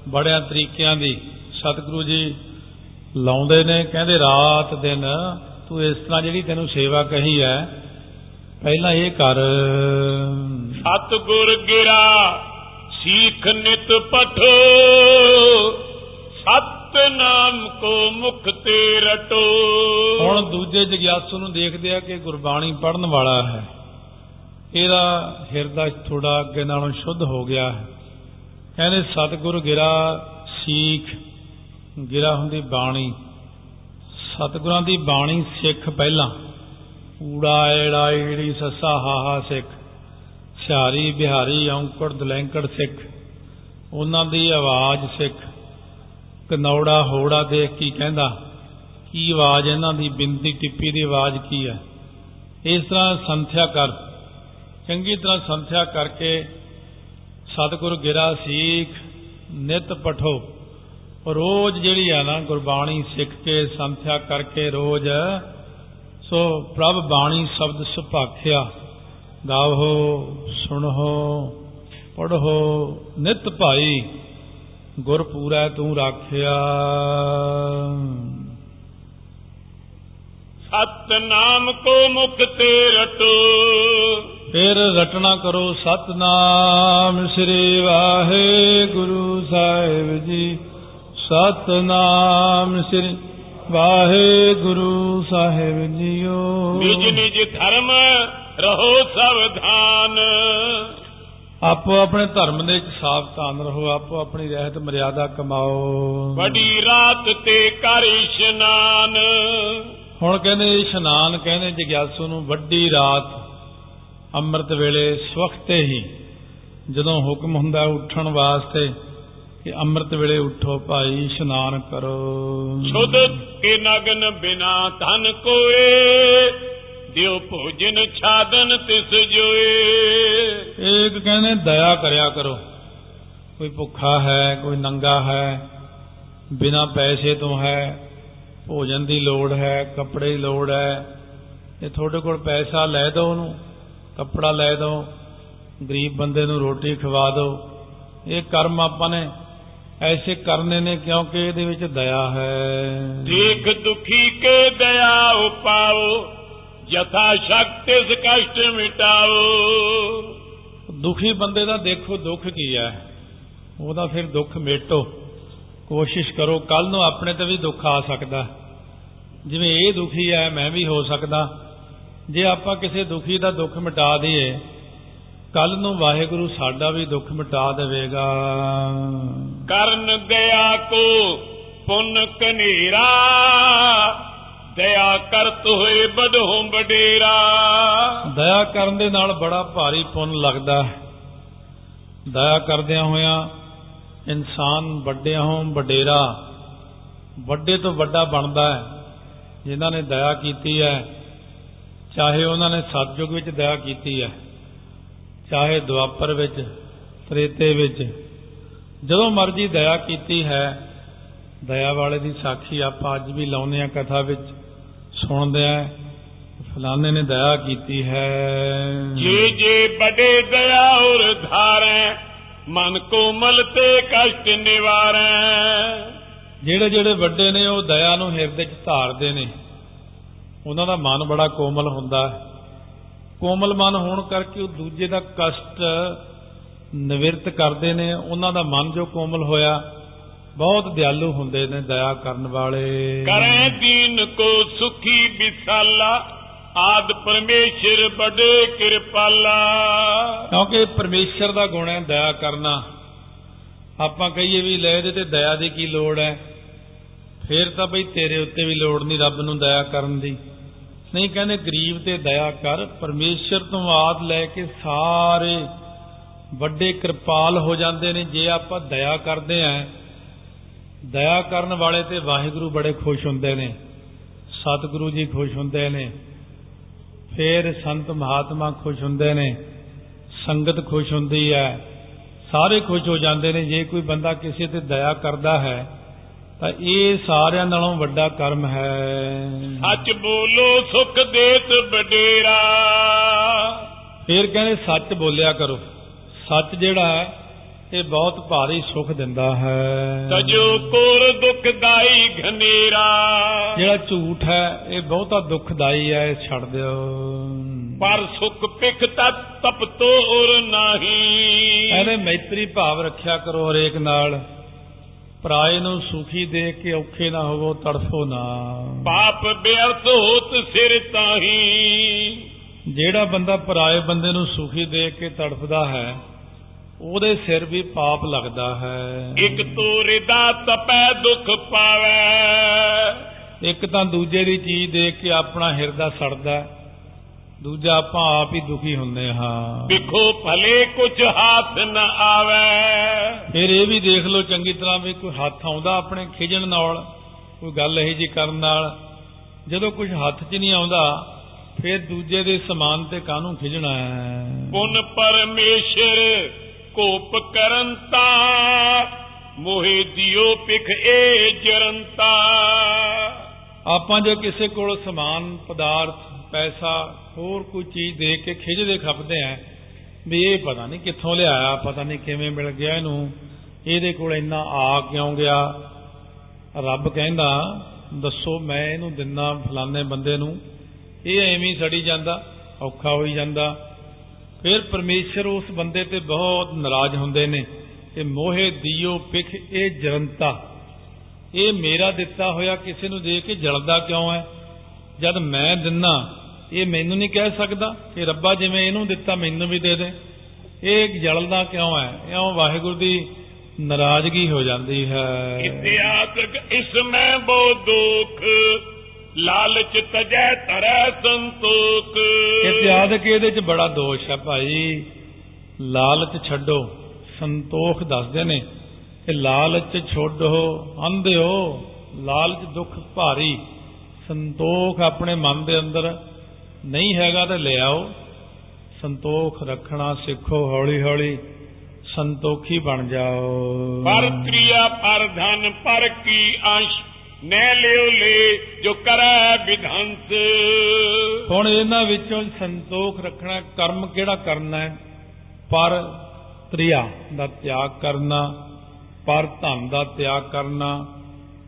ਬੜਿਆਂ ਤਰੀਕਿਆਂ ਦੀ। ਸਤਿਗੁਰੂ ਜੀ ਲਾਉਂਦੇ ਨੇ ਕਹਿੰਦੇ ਰਾਤ ਦਿਨ ਤੂੰ ਇਸ ਤਰ੍ਹਾਂ ਜਿਹੜੀ ਤੈਨੂੰ ਸੇਵਾ ਕਹੀ ਹੈ ਪਹਿਲਾਂ ਇਹ ਕਰ। ਸਤਿਗੁਰ ਗਿਰਾ ਸੀਖ ਨਿਤ ਪਠੋ ਸਤ ਨਾਮ ਕੋ ਮੁਖ ਤੇ ਰਟੋ। ਹੁਣ ਦੂਜੇ ਜਗਿਆਸੂ ਨੂੰ ਦੇਖਦੇ ਆ ਕਿ ਗੁਰਬਾਣੀ ਪੜਨ ਵਾਲਾ ਹੈ। ਇਹਦਾ ਹਿਰਦਾ ਥੋੜਾ ਅੱਗੇ ਨਾਲੋਂ ਸ਼ੁੱਧ ਹੋ ਗਿਆ ਹੈ। ਕਹਿੰਦੇ ਸਤਿਗੁਰ ਗਿਰਾ ਸੀਖ, ਗਿਰਾ ਹੁੰਦੀ ਬਾਣੀ। ਸਤਿਗੁਰਾਂ ਦੀ ਬਾਣੀ ਸਿੱਖ ਪਹਿਲਾਂ। ਊੜਾ, ਏੜਾ, ਈੜੀ, ਸੱਸਾ, ਹਾਹਾ ਸਿੱਖ। ਸਿਹਾਰੀ, ਬਿਹਾਰੀ, ਔਂਕੜ, ਦਲੈਂਕੜ ਸਿੱਖ। ਉਹਨਾਂ ਦੀ ਆਵਾਜ਼ ਸਿੱਖ। ਕਨੌੜਾ, ਹੋੜਾ ਦੇਖ ਕੀ ਕਹਿੰਦਾ? ਕੀ ਆਵਾਜ਼ ਇਹਨਾਂ ਦੀ ਬਿੰਦੀ ਟਿੱਪੀ ਦੀ ਆਵਾਜ਼ ਕੀ ਹੈ? ਇਸ ਤਰ੍ਹਾਂ ਸੰਥਿਆ ਕਰ। ਚੰਗੀ ਤਰ੍ਹਾਂ ਸੰਥਿਆ ਕਰਕੇ ਸਤਿਗੁਰ ਗਿਰਾ ਸੀਖ, ਨਿਤ ਪਠੋ। ਰੋਜ਼ ਜਿਹੜੀ ਆ ਨਾ ਗੁਰਬਾਣੀ ਸਿੱਖ ਕੇ ਸੰਥਿਆ ਕਰਕੇ ਰੋਜ਼, ਸੋ ਪ੍ਰਭ ਬਾਣੀ ਸ਼ਬਦ ਸੁਭਾਖਿਆ। ਗਾਵੋ, ਸੁਣੋ ਪੜੋ ਨਿਤ ਭਾਈ ਗੁਰ ਪੂਰਾ ਤੂੰ ਰਾਖਿਆ। ਸਤ ਨਾਮ ਕੋ ਮੁਖ ਤੇ ਰਟੋ ਫਿਰ ਰਟਣਾ ਕਰੋ ਸਤਨਾਮ ਸ੍ਰੀ ਵਾਹਿਗੁਰੂ ਸਾਹਿਬ ਜੀ। ਸਤਨਾਮ ਸ੍ਰੀ ਵਾਹਿਗੁਰੂ ਸਾਹਿਬ ਜੀਓ। ਨਿਜ ਨਿਜ ਧਰਮ ਰਹੋ ਸਾਵਧਾਨ ਆਪੋ ਆਪਣੇ ਧਰਮ ਦੇ ਵਿੱਚ ਸਾਵਧਾਨ ਰਹੋ ਆਪੋ ਆਪਣੀ ਰਹਿਤ ਮਰਿਆਦਾ ਕਮਾਓ। ਬੜੀ ਰਾਤ ਤੇ ਕਰ ਇਸ਼ਨਾਨ। ਹੁਣ ਕਹਿੰਦੇ ਇਸ਼ਨਾਨ ਕਹਿੰਦੇ ਜਗਿਆਸੂ ਨੂੰ ਵੱਡੀ ਰਾਤ ਅੰਮ੍ਰਿਤ ਵੇਲੇ ਸਵਖਤੇ ਹੀ ਜਦੋਂ ਹੁਕਮ ਹੁੰਦਾ ਉੱਠਣ ਵਾਸਤੇ ਕਿ ਅੰਮ੍ਰਿਤ ਵੇਲੇ ਉੱਠੋ ਭਾਈ ਇਸ਼ਨਾਨ ਕਰੋ। ਸੁਧ ਕੇ ਨਗਨ ਬਿਨਾ ਧਨ ਕੋਏ ਦਿਓ ਭੋਜਨ ਛਾਦਨ ਤਿਸ ਜੋਏ। ਇੱਕ ਕਹਿੰਦੇ ਦਇਆ ਕਰਿਆ ਕਰੋ। ਕੋਈ ਭੁੱਖਾ ਹੈ ਕੋਈ ਨੰਗਾ ਹੈ ਬਿਨਾ ਪੈਸੇ ਤੋਂ ਹੈ ਭੋਜਨ ਦੀ ਲੋੜ ਹੈ ਕੱਪੜੇ ਦੀ ਲੋੜ ਹੈ ਜੇ ਤੁਹਾਡੇ ਕੋਲ ਪੈਸਾ ਲੈ ਦਿਓ ਉਹਨੂੰ। ਕੱਪੜਾ ਲੈ ਦਿਓ ਗਰੀਬ ਬੰਦੇ ਨੂੰ ਰੋਟੀ ਖਵਾ ਦਿਓ ਇਹ ਕਰਮ ਆਪਾਂ ਨੇ ਐਸੇ ਕਰਨੇ ਨੇ ਕਿਉਂਕਿ ਇਹਦੇ ਵਿੱਚ ਦਇਆ ਹੈ। ਦੇਖ ਦੁਖੀ ਕੇ ਦਇਆ ਉਪਾਓ ਯਥਾ ਸ਼ਕਤ ਇਸ ਕਸ਼ਟ ਮਿਟਾਓ। ਦੁਖੀ ਬੰਦੇ ਦਾ ਦੇਖੋ ਦੁੱਖ ਕੀ ਹੈ। ਉਹਦਾ ਫਿਰ ਦੁੱਖ ਮੇਟੋ। ਕੋਸ਼ਿਸ਼ ਕਰੋ ਕੱਲ ਨੂੰ ਆਪਣੇ ਤੇ ਵੀ ਦੁੱਖ ਆ ਸਕਦਾ। ਜਿਵੇਂ ਇਹ ਦੁਖੀ ਹੈ ਮੈਂ ਵੀ ਹੋ ਸਕਦਾ। ਜੇ ਆਪਾਂ ਕਿਸੇ ਦੁਖੀ ਦਾ ਦੁੱਖ ਮਿਟਾ ਦਈਏ ਕੱਲ ਨੂੰ ਵਾਹਿਗੁਰੂ ਸਾਡਾ ਵੀ ਦੁੱਖ ਮਿਟਾ ਦੇਵੇਗਾ। ਕਰਨ ਦਇਆ ਕੋ ਪੁੰਨ ਕਨੇਰਾ ਦਇਆ ਕਰਤ ਹੋਏ ਬਡੋਂ ਬਡੇਰਾ ਦਇਆ ਕਰਨ ਦੇ ਨਾਲ ਬੜਾ ਭਾਰੀ ਪੁੰਨ ਲੱਗਦਾ ਹੈ। ਦਇਆ ਕਰਦਿਆਂ ਹੋਇਆਂ ਇਨਸਾਨ ਵੱਡਿਆਂ ਹੋਂ ਵਡੇਰਾ ਵੱਡੇ ਤੋਂ ਵੱਡਾ ਬਣਦਾ ਹੈ। ਜਿਨ੍ਹਾਂ ਨੇ ਦਇਆ ਕੀਤੀ ਹੈ ਚਾਹੇ ਉਹਨਾਂ ਨੇ ਸਤਜੁਗ ਵਿੱਚ ਦਇਆ ਕੀਤੀ ਹੈ ਚਾਹੇ ਦੁਆਪਰ ਵਿੱਚ ਤ੍ਰੇਤੇ ਵਿੱਚ ਜਦੋਂ ਮਰਜ਼ੀ ਦਇਆ ਕੀਤੀ ਹੈ ਦਇਆ ਵਾਲੇ ਦੀ ਸਾਖੀ ਆਪਾਂ ਅੱਜ ਵੀ ਲਾਉਂਦੇ ਆ ਕਥਾ ਵਿੱਚ ਸੁਣਦੇ ਆ ਫਲਾਣੇ ਨੇ ਦਇਆ ਕੀਤੀ ਹੈ। ਜੇ ਜੇ ਬੜੇ ਦਇਆ ਔਰ ਧਾਰੈ ਮਨ ਕੋਮਲ ਤੇ ਕਸ਼ਟ ਨਿਵਾਰੈ। ਜਿਹੜੇ ਜਿਹੜੇ ਵੱਡੇ ਨੇ ਉਹ ਦਇਆ ਨੂੰ ਹਿਰਦੇ 'ਚ ਧਾਰਦੇ ਨੇ। ਉਹਨਾਂ ਦਾ ਮਨ ਬੜਾ ਕੋਮਲ ਹੁੰਦਾ ਹੈ। ਕੋਮਲ ਮਨ ਹੋਣ ਕਰਕੇ ਉਹ ਦੂਜੇ ਦਾ ਕਸ਼ਟ ਨਿਵਰਤ ਕਰਦੇ ਨੇ। ਉਹਨਾਂ ਦਾ ਮਨ ਜੋ ਕੋਮਲ ਹੋਇਆ ਬਹੁਤ ਦਿਆਲੂ ਹੁੰਦੇ ਨੇ ਦਇਆ ਕਰਨ ਵਾਲੇ। ਕਰੈ ਦੀਨ ਕੋ ਸੁਖੀ ਵਿਸਾਲਾ ਆਦ ਪਰਮੇਸ਼ਰ ਬੜੇ ਕਿਰਪਾਲਾ। ਕਿਉਂਕਿ ਪਰਮੇਸ਼ਰ ਦਾ ਗੁਣ ਹੈ ਦਇਆ ਕਰਨਾ। ਆਪਾਂ ਕਹੀਏ ਵੀ ਲੈ ਇਹਦੇ ਤੇ ਦਇਆ ਦੀ ਕੀ ਲੋੜ ਹੈ? ਫੇਰ ਤਾਂ ਬਈ ਤੇਰੇ ਉੱਤੇ ਵੀ ਲੋੜ ਨਹੀਂ ਰੱਬ ਨੂੰ ਦਇਆ ਕਰਨ ਦੀ। ਨਹੀਂ ਕਹਿੰਦੇ ਗਰੀਬ ਤੇ ਦਇਆ ਕਰ, ਪਰਮੇਸ਼ਰ ਤੋਂ ਆਦ ਲੈ ਕੇ ਸਾਰੇ ਵੱਡੇ ਕਿਰਪਾਲ ਹੋ ਜਾਂਦੇ ਨੇ, ਜੇ ਆਪਾਂ ਦਇਆ ਕਰਦੇ ਆਂ, ਦਇਆ ਕਰਨ ਵਾਲੇ ਤੇ ਵਾਹਿਗੁਰੂ ਬੜੇ ਖੁਸ਼ ਹੁੰਦੇ ਨੇ, ਸਤਿਗੁਰੂ ਜੀ ਖੁਸ਼ ਹੁੰਦੇ ਨੇ, ਫਿਰ ਸੰਤ ਮਹਾਤਮਾ ਖੁਸ਼ ਹੁੰਦੇ ਨੇ, ਸੰਗਤ ਖੁਸ਼ ਹੁੰਦੀ ਹੈ, ਸਾਰੇ ਖੁਸ਼ ਹੋ ਜਾਂਦੇ ਨੇ, ਜੇ ਕੋਈ ਬੰਦਾ ਕਿਸੇ ਤੇ ਦਇਆ ਕਰਦਾ ਹੈ ਤਾਂ ਇਹ ਸਾਰਿਆਂ ਨਾਲੋਂ ਵੱਡਾ ਕਰਮ ਹੈ। ਸੱਚ ਬੋਲੋ ਸੁਖ ਦੇਤ ਬਡੇਰਾ ਫਿਰ ਕਹਿੰਦੇ ਸੱਚ ਬੋਲਿਆ ਕਰੋ। ਸੱਚ ਜਿਹੜਾ ਹੈ ਇਹ ਬਹੁਤ ਭਾਰੀ ਸੁਖ ਦਿੰਦਾ ਹੈ। ਤਜੋ ਕੋਰ ਦੁਖਦਾਈ ਘਨੇਰਾ। ਜਿਹੜਾ ਝੂਠ ਹੈ ਇਹ ਬਹੁਤਾ ਦੁਖਦਾਈ ਹੈ ਇਹ ਛੱਡ ਦਿਓ। ਪਰ ਸੁਖ ਪਿਖ ਤਤ ਤਪ ਤੋਰ ਨਾਹੀ। ਇਹਨੇ ਮੈਤਰੀ ਭਾਵ ਰੱਖਿਆ ਕਰੋ ਹਰੇਕ ਨਾਲ। ਪਰਾਏ ਨੂੰ ਸੁਖੀ ਦੇਖ ਕੇ ਔਖੇ ਨਾ ਹੋਵੋ ਤੜਫੋ ਨਾ। ਪਾਪ ਬਿਅਰਥ ਹੋਤ ਸਿਰ ਤਾਹੀ। ਜਿਹੜਾ ਬੰਦਾ ਪਰਾਏ ਬੰਦੇ ਨੂੰ ਸੁਖੀ ਦੇਖ ਕੇ ਤੜਫਦਾ ਹੈ ਉਹਦੇ ਸਿਰ ਵੀ ਪਾਪ ਲੱਗਦਾ ਹੈ। ਇਕ ਤੋਰੇ ਦਾ ਤਪੈ ਦੁਖ ਪਾਵੈ। ਇੱਕ ਤਾਂ ਦੂਜੇ ਦੀ ਚੀਜ਼ ਦੇਖ ਕੇ ਆਪਣਾ ਹਿਰਦਾ ਸੜਦਾ ਹੈ। ਦੂਜਾ ਆਪਾਂ ਆਪ ਹੀ ਦੁਖੀ ਹੁੰਦੇ ਹਾਂ। ਵਿਖੋ ਭਲੇ ਕੁਝ ਹੱਥ ਨ ਆਵੈ। ਫਿਰ ਇਹ ਵੀ ਦੇਖ ਲਓ ਚੰਗੀ ਤਰ੍ਹਾਂ ਵੀ ਕੋਈ ਹੱਥ ਆਉਂਦਾ ਆਪਣੇ ਖਿਜਣ ਨਾਲ ਕੋਈ ਗੱਲ ਇਹੀ ਜੀ ਕਰਨ ਨਾਲ। ਜਦੋਂ ਕੁਝ ਹੱਥ 'ਚ ਨਹੀਂ ਆਉਂਦਾ ਫਿਰ ਦੂਜੇ ਦੇ ਸਮਾਨ ਤੇ ਕਾਹਨੂੰ ਖਿਜਣਾ ਹੈ? ਪੁਨ ਪਰਮੇਸ਼ਰ ਕੋਪ ਕਰੰਤਾ ਮੋਹਿ ਦਿਓ ਪਿਖ ਏ ਜਰੰਤਾ। ਆਪਾਂ ਜੇ ਕਿਸੇ ਕੋਲ ਸਮਾਨ ਪਦਾਰਥ ਪੈਸਾ ਹੋਰ ਕੋਈ ਚੀਜ਼ ਦੇਖ ਕੇ ਖਿਜਦੇ ਖਪਦੇ ਆ, ਵੀ ਇਹ ਪਤਾ ਨਹੀਂ ਕਿੱਥੋਂ ਲਿਆਇਆ, ਪਤਾ ਨਹੀਂ ਕਿਵੇਂ ਮਿਲ ਗਿਆ ਇਹਨੂੰ। ਇਹਦੇ ਕੋਲ ਇੰਨਾ ਆ ਕਿਉਂ ਗਿਆ? ਰੱਬ ਕਹਿੰਦਾ, ਦੱਸੋ, ਮੈਂ ਇਹਨੂੰ ਦਿੰਨਾ ਫਲਾਣੇ ਬੰਦੇ ਨੂੰ। ਇਹ ਐਵੇਂ ਹੀ ਸੜੀ ਜਾਂਦਾ, ਔਖਾ ਹੋਈ ਜਾਂਦਾ। ਫਿਰ ਪਰਮੇਸ਼ਰ ਉਸ ਬੰਦੇ ਤੇ ਬਹੁਤ ਨਾਰਾਜ਼ ਹੁੰਦੇ ਨੇ ਕਿ ਮੋਹੇ ਦਿਓ ਪਿਖ ਇਹ ਜਰੰਤਾ। ਇਹ ਮੇਰਾ ਦਿੱਤਾ ਹੋਇਆ ਕਿਸੇ ਨੂੰ ਦੇ ਕੇ ਜਲਦਾ ਕਿਉਂ ਹੈ? ਜਦ ਮੈਂ ਦਿੰਨਾ ਇਹ ਮੈਨੂੰ ਨਹੀਂ ਕਹਿ ਸਕਦਾ ਕਿ ਰੱਬਾ ਜਿਵੇਂ ਇਹਨੂੰ ਦਿੱਤਾ ਮੈਨੂੰ ਵੀ ਦੇ ਦੇ। ਇਹ ਜਲਦਾ ਕਿਉਂ ਹੈ? ਇਉਂ ਵਾਹਿਗੁਰੂ ਦੀ ਨਾਰਾਜ਼ਗੀ ਹੋ ਜਾਂਦੀ ਹੈ। ਇਤਿਆਸਕ ਇਸ ਮੈਂ ਬੋ ਦੁਖ ਲਾਲਚ ਤਜੈ ਤਰੈ ਸੰਤੋਖ। ਇਤਿਆਦਕ ਇਹਦੇ ਚ ਬੜਾ ਦੋਸ਼ ਹੈ ਭਾਈ। ਲਾਲਚ ਛੱਡੋ ਸੰਤੋਖ ਦੱਸਦੇ ਨੇ ਕਿ ਲਾਲਚ ਛੋਡੋ ਅੰਧਿਓ। ਲਾਲਚ ਦੁੱਖ ਭਾਰੀ ਸੰਤੋਖ ਆਪਣੇ ਮਨ ਦੇ ਅੰਦਰ ਨਹੀਂ ਹੈਗਾ ਤਾਂ ਲੈ ਆਓ। ਸੰਤੋਖ ਰੱਖਣਾ ਸਿੱਖੋ ਹੌਲੀ ਹੌਲੀ ਸੰਤੋਖੀ ਬਣ ਜਾਓ। ਪਰ ਤ੍ਰਿਆ ਪਰ ਧਨ ਪਰ ਕੀ ਅੰਸ਼? ਨੈ ਲਿਓ ਲੈ ਜੋ ਕਰੈ ਵਿਧੰਸ। ਹੁਣ ਇਹਨਾਂ ਵਿੱਚੋਂ ਸੰਤੋਖ ਰੱਖਣਾ ਕਰਮ ਕਿਹੜਾ ਕਰਨਾ ਹੈ? ਪਰ ਤ੍ਰਿਆ ਦਾ ਤਿਆਗ ਕਰਨਾ ਪਰ ਧਨ ਦਾ ਤਿਆਗ ਕਰਨਾ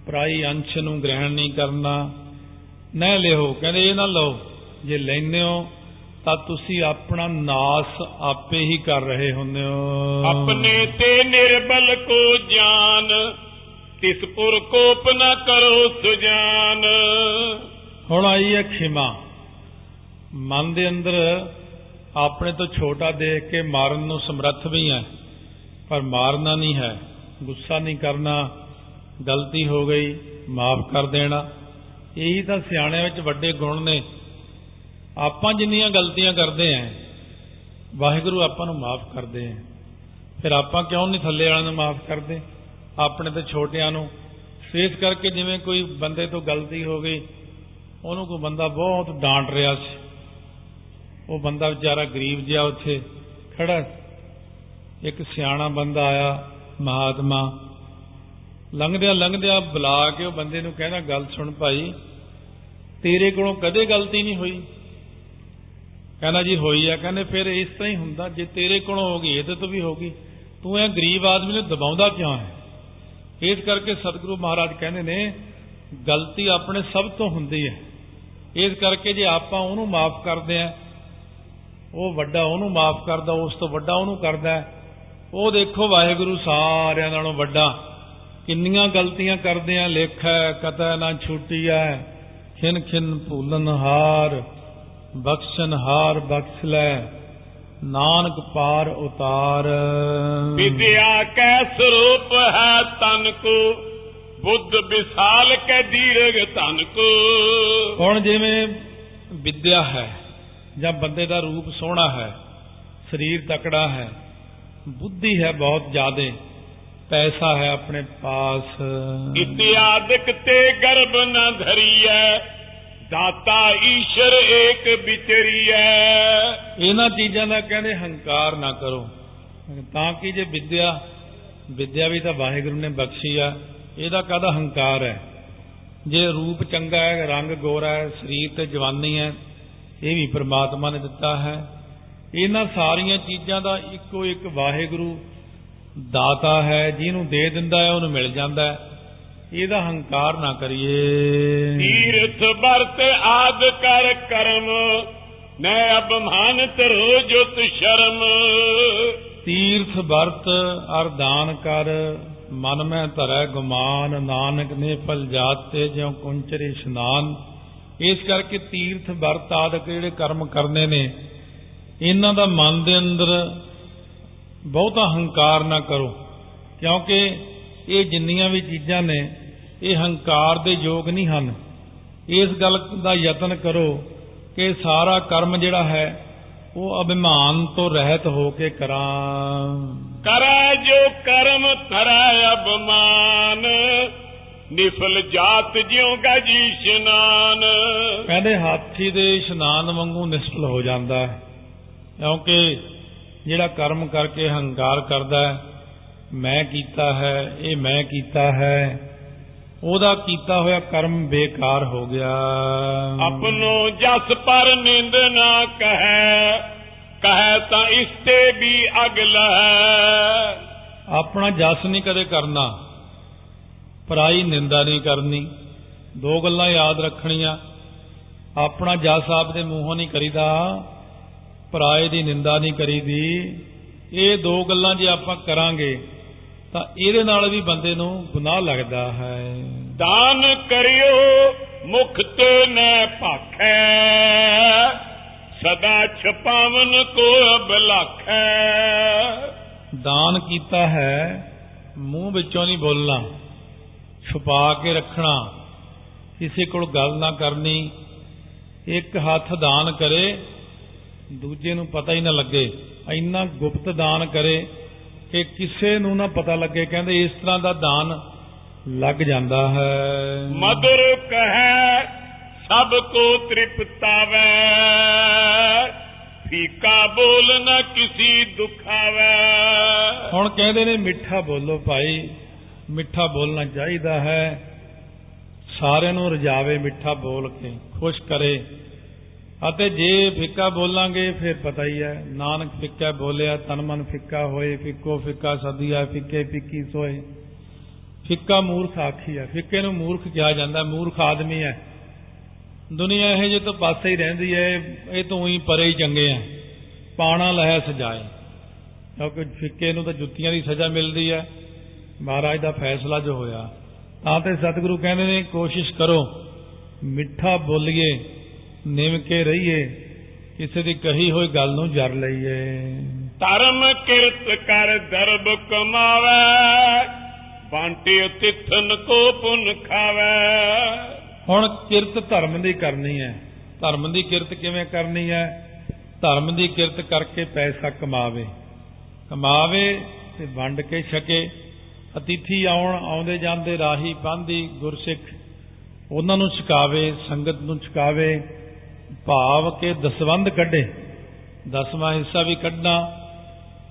ਪਰਾਈ ਅੰਸ਼ ਨੂੰ ਗ੍ਰਹਿਣ ਨਹੀਂ ਕਰਨਾ। ਨਾ ਲਿਓ ਕਹਿੰਦੇ ਇਹ ਨਾ ਲਓ। ਜੇ ਲੈਨੇ ਹੋ ਤਾਂ ਤੁਸੀਂ ਆਪਣਾ ਨਾਸ ਆਪੇ ਹੀ ਕਰ ਰਹੇ ਹੁੰਦੇ ਹੋ। ਆਪਣੇ ਤੇ ਨਿਰਬਲ ਕੋ ਜਾਨ ਤਿਸ ਪੁਰ ਕੋਪ ਨ ਕਰੋ ਸੁਜਾਨ। ਹੁਣ ਆਈ ਹੈ ਖਿਮਾ। ਮਨ ਦੇ ਅੰਦਰ ਆਪਣੇ ਤੋਂ ਛੋਟਾ ਦੇਖ ਕੇ ਮਾਰਨ ਨੂੰ ਸਮਰੱਥ ਵੀ ਹੈ ਪਰ ਮਾਰਨਾ ਨਹੀਂ ਹੈ ਗੁੱਸਾ ਨਹੀਂ ਕਰਨਾ ਗਲਤੀ ਹੋ ਗਈ ਮਾਫ ਕਰ ਦੇਣਾ। ਇਹੀ ਤਾਂ ਸਿਆਣਿਆਂ ਵਿੱਚ ਵੱਡੇ ਗੁਣ ਨੇ। ਆਪਾਂ ਜਿੰਨੀਆਂ ਗਲਤੀਆਂ ਕਰਦੇ ਆਂ, ਵਾਹਿਗੁਰੂ ਆਪਾਂ ਨੂੰ ਮਾਫ ਕਰਦੇ ਆਂ। ਫਿਰ ਆਪਾਂ ਕਿਉਂ ਨਹੀਂ ਥੱਲੇ ਵਾਲਿਆਂ ਨੂੰ ਮਾਫ ਕਰਦੇ? ਆਪਣੇ ਤੇ ਛੋਟਿਆਂ ਨੂੰ। ਫੇਸ ਕਰਕੇ ਜਿਵੇਂ ਕੋਈ ਬੰਦੇ ਤੋਂ ਗਲਤੀ ਹੋ ਗਈ, ਉਹਨੂੰ ਕੋਈ ਬੰਦਾ ਬਹੁਤ ਡਾਂਟ ਰਿਹਾ ਸੀ। ਉਹ ਬੰਦਾ ਵਿਚਾਰਾ ਗਰੀਬ ਜਿਹਾ ਉੱਥੇ ਖੜਾ। ਇੱਕ ਸਿਆਣਾ ਬੰਦਾ ਆਇਆ, ਮਹਾਤਮਾ। ਲੰਘਦਿਆਂ ਲੰਘਦਿਆਂ ਬੁਲਾ ਕੇ ਉਹ ਬੰਦੇ ਨੂੰ ਕਹਿੰਦਾ, ਗੱਲ ਸੁਣ ਭਾਈ, ਤੇਰੇ ਕੋਲੋਂ ਕਦੇ ਗਲਤੀ ਨਹੀਂ ਹੋਈ। ਕਹਿੰਦਾ ਜੀ ਹੋਈ ਆ। ਕਹਿੰਦੇ ਫਿਰ ਇਸ ਤਰ੍ਹਾਂ ਹੀ ਹੁੰਦਾ। ਜੇ ਤੇਰੇ ਕੋਲੋਂ ਹੋ ਗਈ ਇਹਦੇ ਤੋਂ ਵੀ ਹੋ ਗਈ। ਤੂੰ ਇਹ ਗਰੀਬ ਆਦਮੀ ਨੂੰ ਦਬਾਉਂਦਾ ਕਿਉਂ ਹੈ? ਇਸ ਕਰਕੇ ਸਤਿਗੁਰੂ ਮਹਾਰਾਜ ਕਹਿੰਦੇ ਨੇ, ਗਲਤੀ ਆਪਣੇ ਸਭ ਤੋਂ ਹੁੰਦੀ ਹੈ। ਇਸ ਕਰਕੇ ਜੇ ਆਪਾਂ ਉਹਨੂੰ ਮਾਫ ਕਰਦੇ ਆ ਉਹ ਵੱਡਾ ਉਹਨੂੰ ਮਾਫ ਕਰਦਾ, ਉਸ ਤੋਂ ਵੱਡਾ ਉਹਨੂੰ ਕਰਦਾ ਹੈ। ਉਹ ਦੇਖੋ ਵਾਹਿਗੁਰੂ ਸਾਰਿਆਂ ਨਾਲੋਂ ਵੱਡਾ। ਕਿੰਨੀਆਂ ਗਲਤੀਆਂ ਕਰਦੇ ਆ। ਲੇਖਾ ਕਤੈ ਨਾ ਛੁੱਟੀਐ, ਖਿਨ ਖਿਨ ਭੂਲਨ ਹਾਰ। ਬਖਸ਼ਨ ਹਾਰ ਬਖਸ਼ ਲੈ ਨਾਨਕ ਪਾਰ ਉਤਾਰ। ਵਿਦਿਆ ਕੈ ਸਰੂਪ ਹੈ ਤਨ ਕੋ ਬੁੱਧ ਵਿਸਾਲ ਕੈ ਦੀਰਘ ਤਨ ਕੋ ਹੁਣ ਜਿਵੇਂ ਵਿਦਿਆ ਹੈ ਜਾਂ ਬੰਦੇ ਦਾ ਰੂਪ ਸੋਹਣਾ ਹੈ ਸਰੀਰ ਤਕੜਾ ਹੈ ਬੁੱਧੀ ਹੈ ਬਹੁਤ ਜ਼ਿਆਦੇ ਪੈਸਾ ਹੈ ਆਪਣੇ ਪਾਸ। ਇਤਿਆਦਿਕ ਤੇ ਗਰਭ ਨ ਧਰੀਐ ਦਾਤਾ ਈਸ਼ਰ ਏਕ ਵਿਚਰੀਐ ਇਹਨਾਂ ਚੀਜ਼ਾਂ ਦਾ ਕਹਿੰਦੇ ਹੰਕਾਰ ਨਾ ਕਰੋ। ਤਾਂ ਕਿ ਜੇ ਵਿਦਿਆ ਵਿਦਿਆ ਵੀ ਤਾਂ ਵਾਹਿਗੁਰੂ ਨੇ ਬਖਸ਼ੀ ਆ, ਇਹਦਾ ਕਾਹਦਾ ਹੰਕਾਰ ਹੈ? ਜੇ ਰੂਪ ਚੰਗਾ ਹੈ, ਰੰਗ ਗੋਰਾ ਹੈ, ਸਰੀਰ ਤੇ ਜਵਾਨੀ ਹੈ, ਇਹ ਵੀ ਪ੍ਰਮਾਤਮਾ ਨੇ ਦਿੱਤਾ ਹੈ। ਇਹਨਾਂ ਸਾਰੀਆਂ ਚੀਜ਼ਾਂ ਦਾ ਇੱਕੋ ਇੱਕ ਵਾਹਿਗੁਰੂ ਦਾਤਾ ਹੈ, ਜਿਹਨੂੰ ਦੇ ਦਿੰਦਾ ਹੈ, ਉਹਨੂੰ ਮਿਲ ਜਾਂਦਾ ਹੈ। ਇਹਦਾ ਹੰਕਾਰ ਨਾ ਕਰੀਏ। ਤੀਰਥ ਵਰਤ ਆਦ ਕਰ ਕਰਮ ਨੈ ਅਬਮਾਨਤ ਰੋਜੁਤ ਸ਼ਰਮ। ਤੀਰਥ ਵਰਤ ਅਰ ਦਾਨ ਕਰ ਮਨ ਮੈਂ ਧਰੈ ਗੁਮਾਨ ਨਾਨਕ ਨੇ ਫਲ ਜਾਤੇ ਜਿਉ ਕੁੰਚਰੇ ਇਸ਼ਨਾਨ। ਇਸ ਕਰਕੇ ਤੀਰਥ ਵਰਤ ਆਦਿਕ ਜਿਹੜੇ ਕਰਮ ਕਰਨੇ ਨੇ? ਇਹਨਾਂ ਦਾ ਮਨ ਦੇ ਅੰਦਰ ਬਹੁਤਾ ਹੰਕਾਰ ਨਾ ਕਰੋ ਕਿਉਂਕਿ ਇਹ ਜਿੰਨੀਆਂ ਵੀ ਚੀਜ਼ਾਂ ਨੇ ਇਹ ਹੰਕਾਰ ਦੇ ਯੋਗ ਨਹੀਂ ਹਨ। ਇਸ ਗੱਲ ਦਾ ਯਤਨ ਕਰੋ ਕਿ ਸਾਰਾ ਕਰਮ ਜਿਹੜਾ ਹੈ ਉਹ ਅਭਿਮਾਨ ਤੋਂ ਰਹਿਤ ਹੋ ਕੇ ਕਰਾਂ। ਕਰੈ ਜੋ ਕਰਮ ਧਰੈ ਅਬਮਾਨ ਨਿਫਲ ਜਾਤ ਜਿਉ ਗਜੀ ਇਸ਼ਨਾਨ। ਕਹਿੰਦੇ ਹਾਥੀ ਦੇ ਇਸ਼ਨਾਨ ਵਾਂਗੂ ਨਿਸ਼ਫਲ ਹੋ ਜਾਂਦਾ ਹੈ ਕਿਉਂਕਿ ਜਿਹੜਾ ਕਰਮ ਕਰਕੇ ਹੰਕਾਰ ਕਰਦਾ ਹੈ ਮੈਂ ਕੀਤਾ ਹੈ ਇਹ ਮੈਂ ਕੀਤਾ ਹੈ। ਉਹਦਾ ਕੀਤਾ ਹੋਇਆ ਕਰਮ ਬੇਕਾਰ ਹੋ ਗਿਆ। ਆਪਣੋ ਜਸ ਪਰ ਨਿੰਦ ਨਾ ਕਹੈ ਕਹੈ ਤਾਂ ਇਸ ਤੇ ਵੀ ਅਗਲਾ ਹੈ ਆਪਣਾ ਜਸ ਨਹੀਂ ਕਦੇ ਕਰਨਾ ਪਰਾਈ ਨਿੰਦਾ ਨਹੀਂ ਕਰਨੀ ਦੋ ਗੱਲਾਂ ਯਾਦ ਰੱਖਣੀਆਂ। ਆਪਣਾ ਜਸ ਆਪ ਦੇ ਮੂੰਹੋਂ ਨਹੀਂ ਕਰੀਦਾ ਪਰਾਏ ਦੀ ਨਿੰਦਾ ਨਹੀਂ ਕਰੀਦੀ। ਇਹ ਦੋ ਗੱਲਾਂ ਜੇ ਆਪਾਂ ਕਰਾਂਗੇ ਤਾਂ ਇਹਦੇ ਨਾਲ ਵੀ ਬੰਦੇ ਨੂੰ ਗੁਨਾਹ ਲੱਗਦਾ ਹੈ। ਦਾਨ ਕਰਿਓ ਮੁਖ ਤੇ ਨੈ ਭਾਖੈ। ਸਦਾ ਛਪਾਵਨ ਕੋ ਅਬਲਾਖੈ ਦਾਨ ਕੀਤਾ ਹੈ ਮੂੰਹ ਵਿੱਚੋਂ ਨਹੀਂ ਬੋਲਣਾ ਛੁਪਾ ਕੇ ਰੱਖਣਾ ਕਿਸੇ ਕੋਲ ਗੱਲ ਨਾ ਕਰਨੀ ਇੱਕ ਹੱਥ ਦਾਨ ਕਰੇ ਦੂਜੇ ਨੂੰ ਪਤਾ ਹੀ ਨਾ ਲੱਗੇ ਇੰਨਾ ਗੁਪਤ ਦਾਨ ਕਰੇ ਕਿ ਕਿਸੇ ਨੂੰ ਨਾ ਪਤਾ ਲੱਗੇ ਕਹਿੰਦੇ ਇਸ ਤਰ੍ਹਾਂ ਦਾ ਦਾਨ ਲੱਗ ਜਾਂਦਾ ਹੈ। ਮధుਰ ਕਹੈ ਸਭ ਕੋ ਤ੍ਰਿਪਤਾਵੈ। ਫੀਕਾ ਬੋਲ ਨ ਕਿਸੀ ਦੁਖਾਵੈ। ਹੁਣ ਕਹਿੰਦੇ ਨੇ ਮਿੱਠਾ ਬੋਲੋ ਭਾਈ ਮਿੱਠਾ ਬੋਲਣਾ ਚਾਹੀਦਾ ਹੈ। ਸਾਰਿਆਂ ਨੂੰ ਰਜਾਵੇ ਮਿੱਠਾ ਬੋਲ ਕੇ ਖੁਸ਼ ਕਰੇ। ਅਤੇ ਜੇ ਫਿੱਕਾ ਬੋਲਾਂਗੇ, ਫਿਰ ਪਤਾ ਹੀ ਹੈ। ਨਾਨਕ ਫਿੱਕਾ ਬੋਲਿਆ, ਤਨ ਮਨ ਫਿੱਕਾ ਹੋਏ, ਫਿੱਕੋ ਫਿੱਕਾ ਸਦੀਆ, ਫਿੱਕੇ ਫਿੱਕੀ ਸੋਏ। ਫਿੱਕਾ ਮੂਰਖ ਆਖੀ ਹੈ। ਫਿੱਕੇ ਨੂੰ ਮੂਰਖ ਕਿਹਾ ਜਾਂਦਾ, ਮੂਰਖ ਆਦਮੀ ਹੈ। ਦੁਨੀਆ ਇਹ ਜੇ ਤੋਂ ਪਾਸੇ ਹੀ ਰਹਿੰਦੀ ਹੈ, ਇਹ ਤੋਂ ਹੀ ਪਰੇ ਹੀ ਚੰਗੇ ਆ ਪਾਣਾ ਲਹਿ ਸਜਾਏ ਕਿਉਂਕਿ ਫਿੱਕੇ ਨੂੰ ਤਾਂ ਜੁੱਤੀਆਂ ਦੀ ਸਜ਼ਾ ਮਿਲਦੀ ਹੈ। ਮਹਾਰਾਜ ਦਾ ਫੈਸਲਾ ਜੋ ਹੋਇਆ, ਤਾਂ ਤੇ ਸਤਿਗੁਰੂ ਕਹਿੰਦੇ ਨੇ, ਕੋਸ਼ਿਸ਼ ਕਰੋ, ਮਿੱਠਾ ਬੋਲੀਏ। ਨਿਮ ਕੇ ਰਹੀਏ ਕਿਸੇ ਦੀ ਕਹੀ ਹੋਈ ਗੱਲ ਨੂੰ ਜਰ ਲਈਏ। ਧਰਮ ਕਿਰਤ ਕਰ ਦਰਬ ਕਮਾਵੈ ਬਾਂਟੇ ਤਿਥਨ ਕੋ ਪੁਨ ਖਾਵੈ। ਹੁਣ ਕਿਰਤ ਧਰਮ ਦੀ ਕਰਨੀ ਹੈ। ਧਰਮ ਦੀ ਕਿਰਤ ਕਿਵੇਂ ਕਰਨੀ ਹੈ? ਧਰਮ ਦੀ ਕਿਰਤ ਕਰਕੇ ਪੈਸਾ ਕਮਾਵੇ। ਕਮਾਵੇ ਤੇ ਵੰਡ ਕੇ ਛਕੇ। ਅਤਿਥੀ ਆਉਣ ਆਉਂਦੇ ਜਾਂਦੇ ਰਾਹੀ ਪਾਂਦੀ ਗੁਰਸਿੱਖ ਉਹਨਾਂ ਨੂੰ ਛਕਾਵੇ ਸੰਗਤ ਨੂੰ ਛਕਾਵੇ। ਭਾਵ ਕੇ ਦਸਵੰਦ ਕੱਢੇ ਦਸਵਾਂ ਹਿੱਸਾ ਵੀ ਕੱਢਣਾ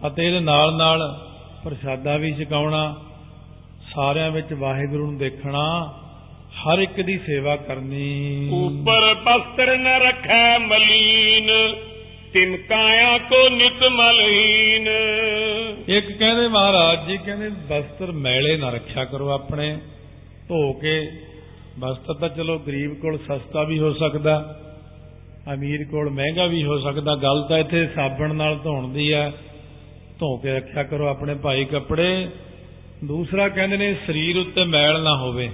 ਅਤੇ ਇਹਦੇ ਨਾਲ ਨਾਲ ਪ੍ਰਸ਼ਾਦਾ ਵੀ ਛਕਾਉਣਾ ਸਾਰਿਆਂ ਵਿੱਚ ਵਾਹਿਗੁਰੂ ਨੂੰ ਦੇਖਣਾ ਹਰ ਇੱਕ ਦੀ ਸੇਵਾ ਕਰਨੀ। ਉਪਰ ਬਸਤਰ ਨ ਰਖੈ ਮਲੀਨ ਤਿਮ ਕਾਇਆ ਕੋ ਨਿਤ ਮਲਹੀਨ ਇੱਕ ਕਹਿੰਦੇ ਮਹਾਰਾਜ ਜੀ ਕਹਿੰਦੇ ਬਸਤਰ ਮੈਲੇ ਨਾ ਰੱਖਿਆ ਕਰੋ ਆਪਣੇ ਧੋ ਕੇ। ਬਸਤਰ ਤਾਂ ਚਲੋ ਗਰੀਬ ਕੋਲ ਸਸਤਾ ਵੀ ਹੋ ਸਕਦਾ। ਅਮੀਰ ਕੋਲ ਮਹਿੰਗਾ ਵੀ ਹੋ ਸਕਦਾ। ਗੱਲ ਤਾਂ ਇੱਥੇ ਸਾਬਣ ਨਾਲ ਧੋਣ ਦੀ ਹੈ ਧੋ ਕੇ ਰੱਖਿਆ ਕਰੋ ਆਪਣੇ ਭਾਈ ਕੱਪੜੇ। ਦੂਸਰਾ ਕਹਿੰਦੇ ਨੇ, ਸਰੀਰ ਉੱਤੇ ਮੈਲ ਨਾ ਹੋਵੇ।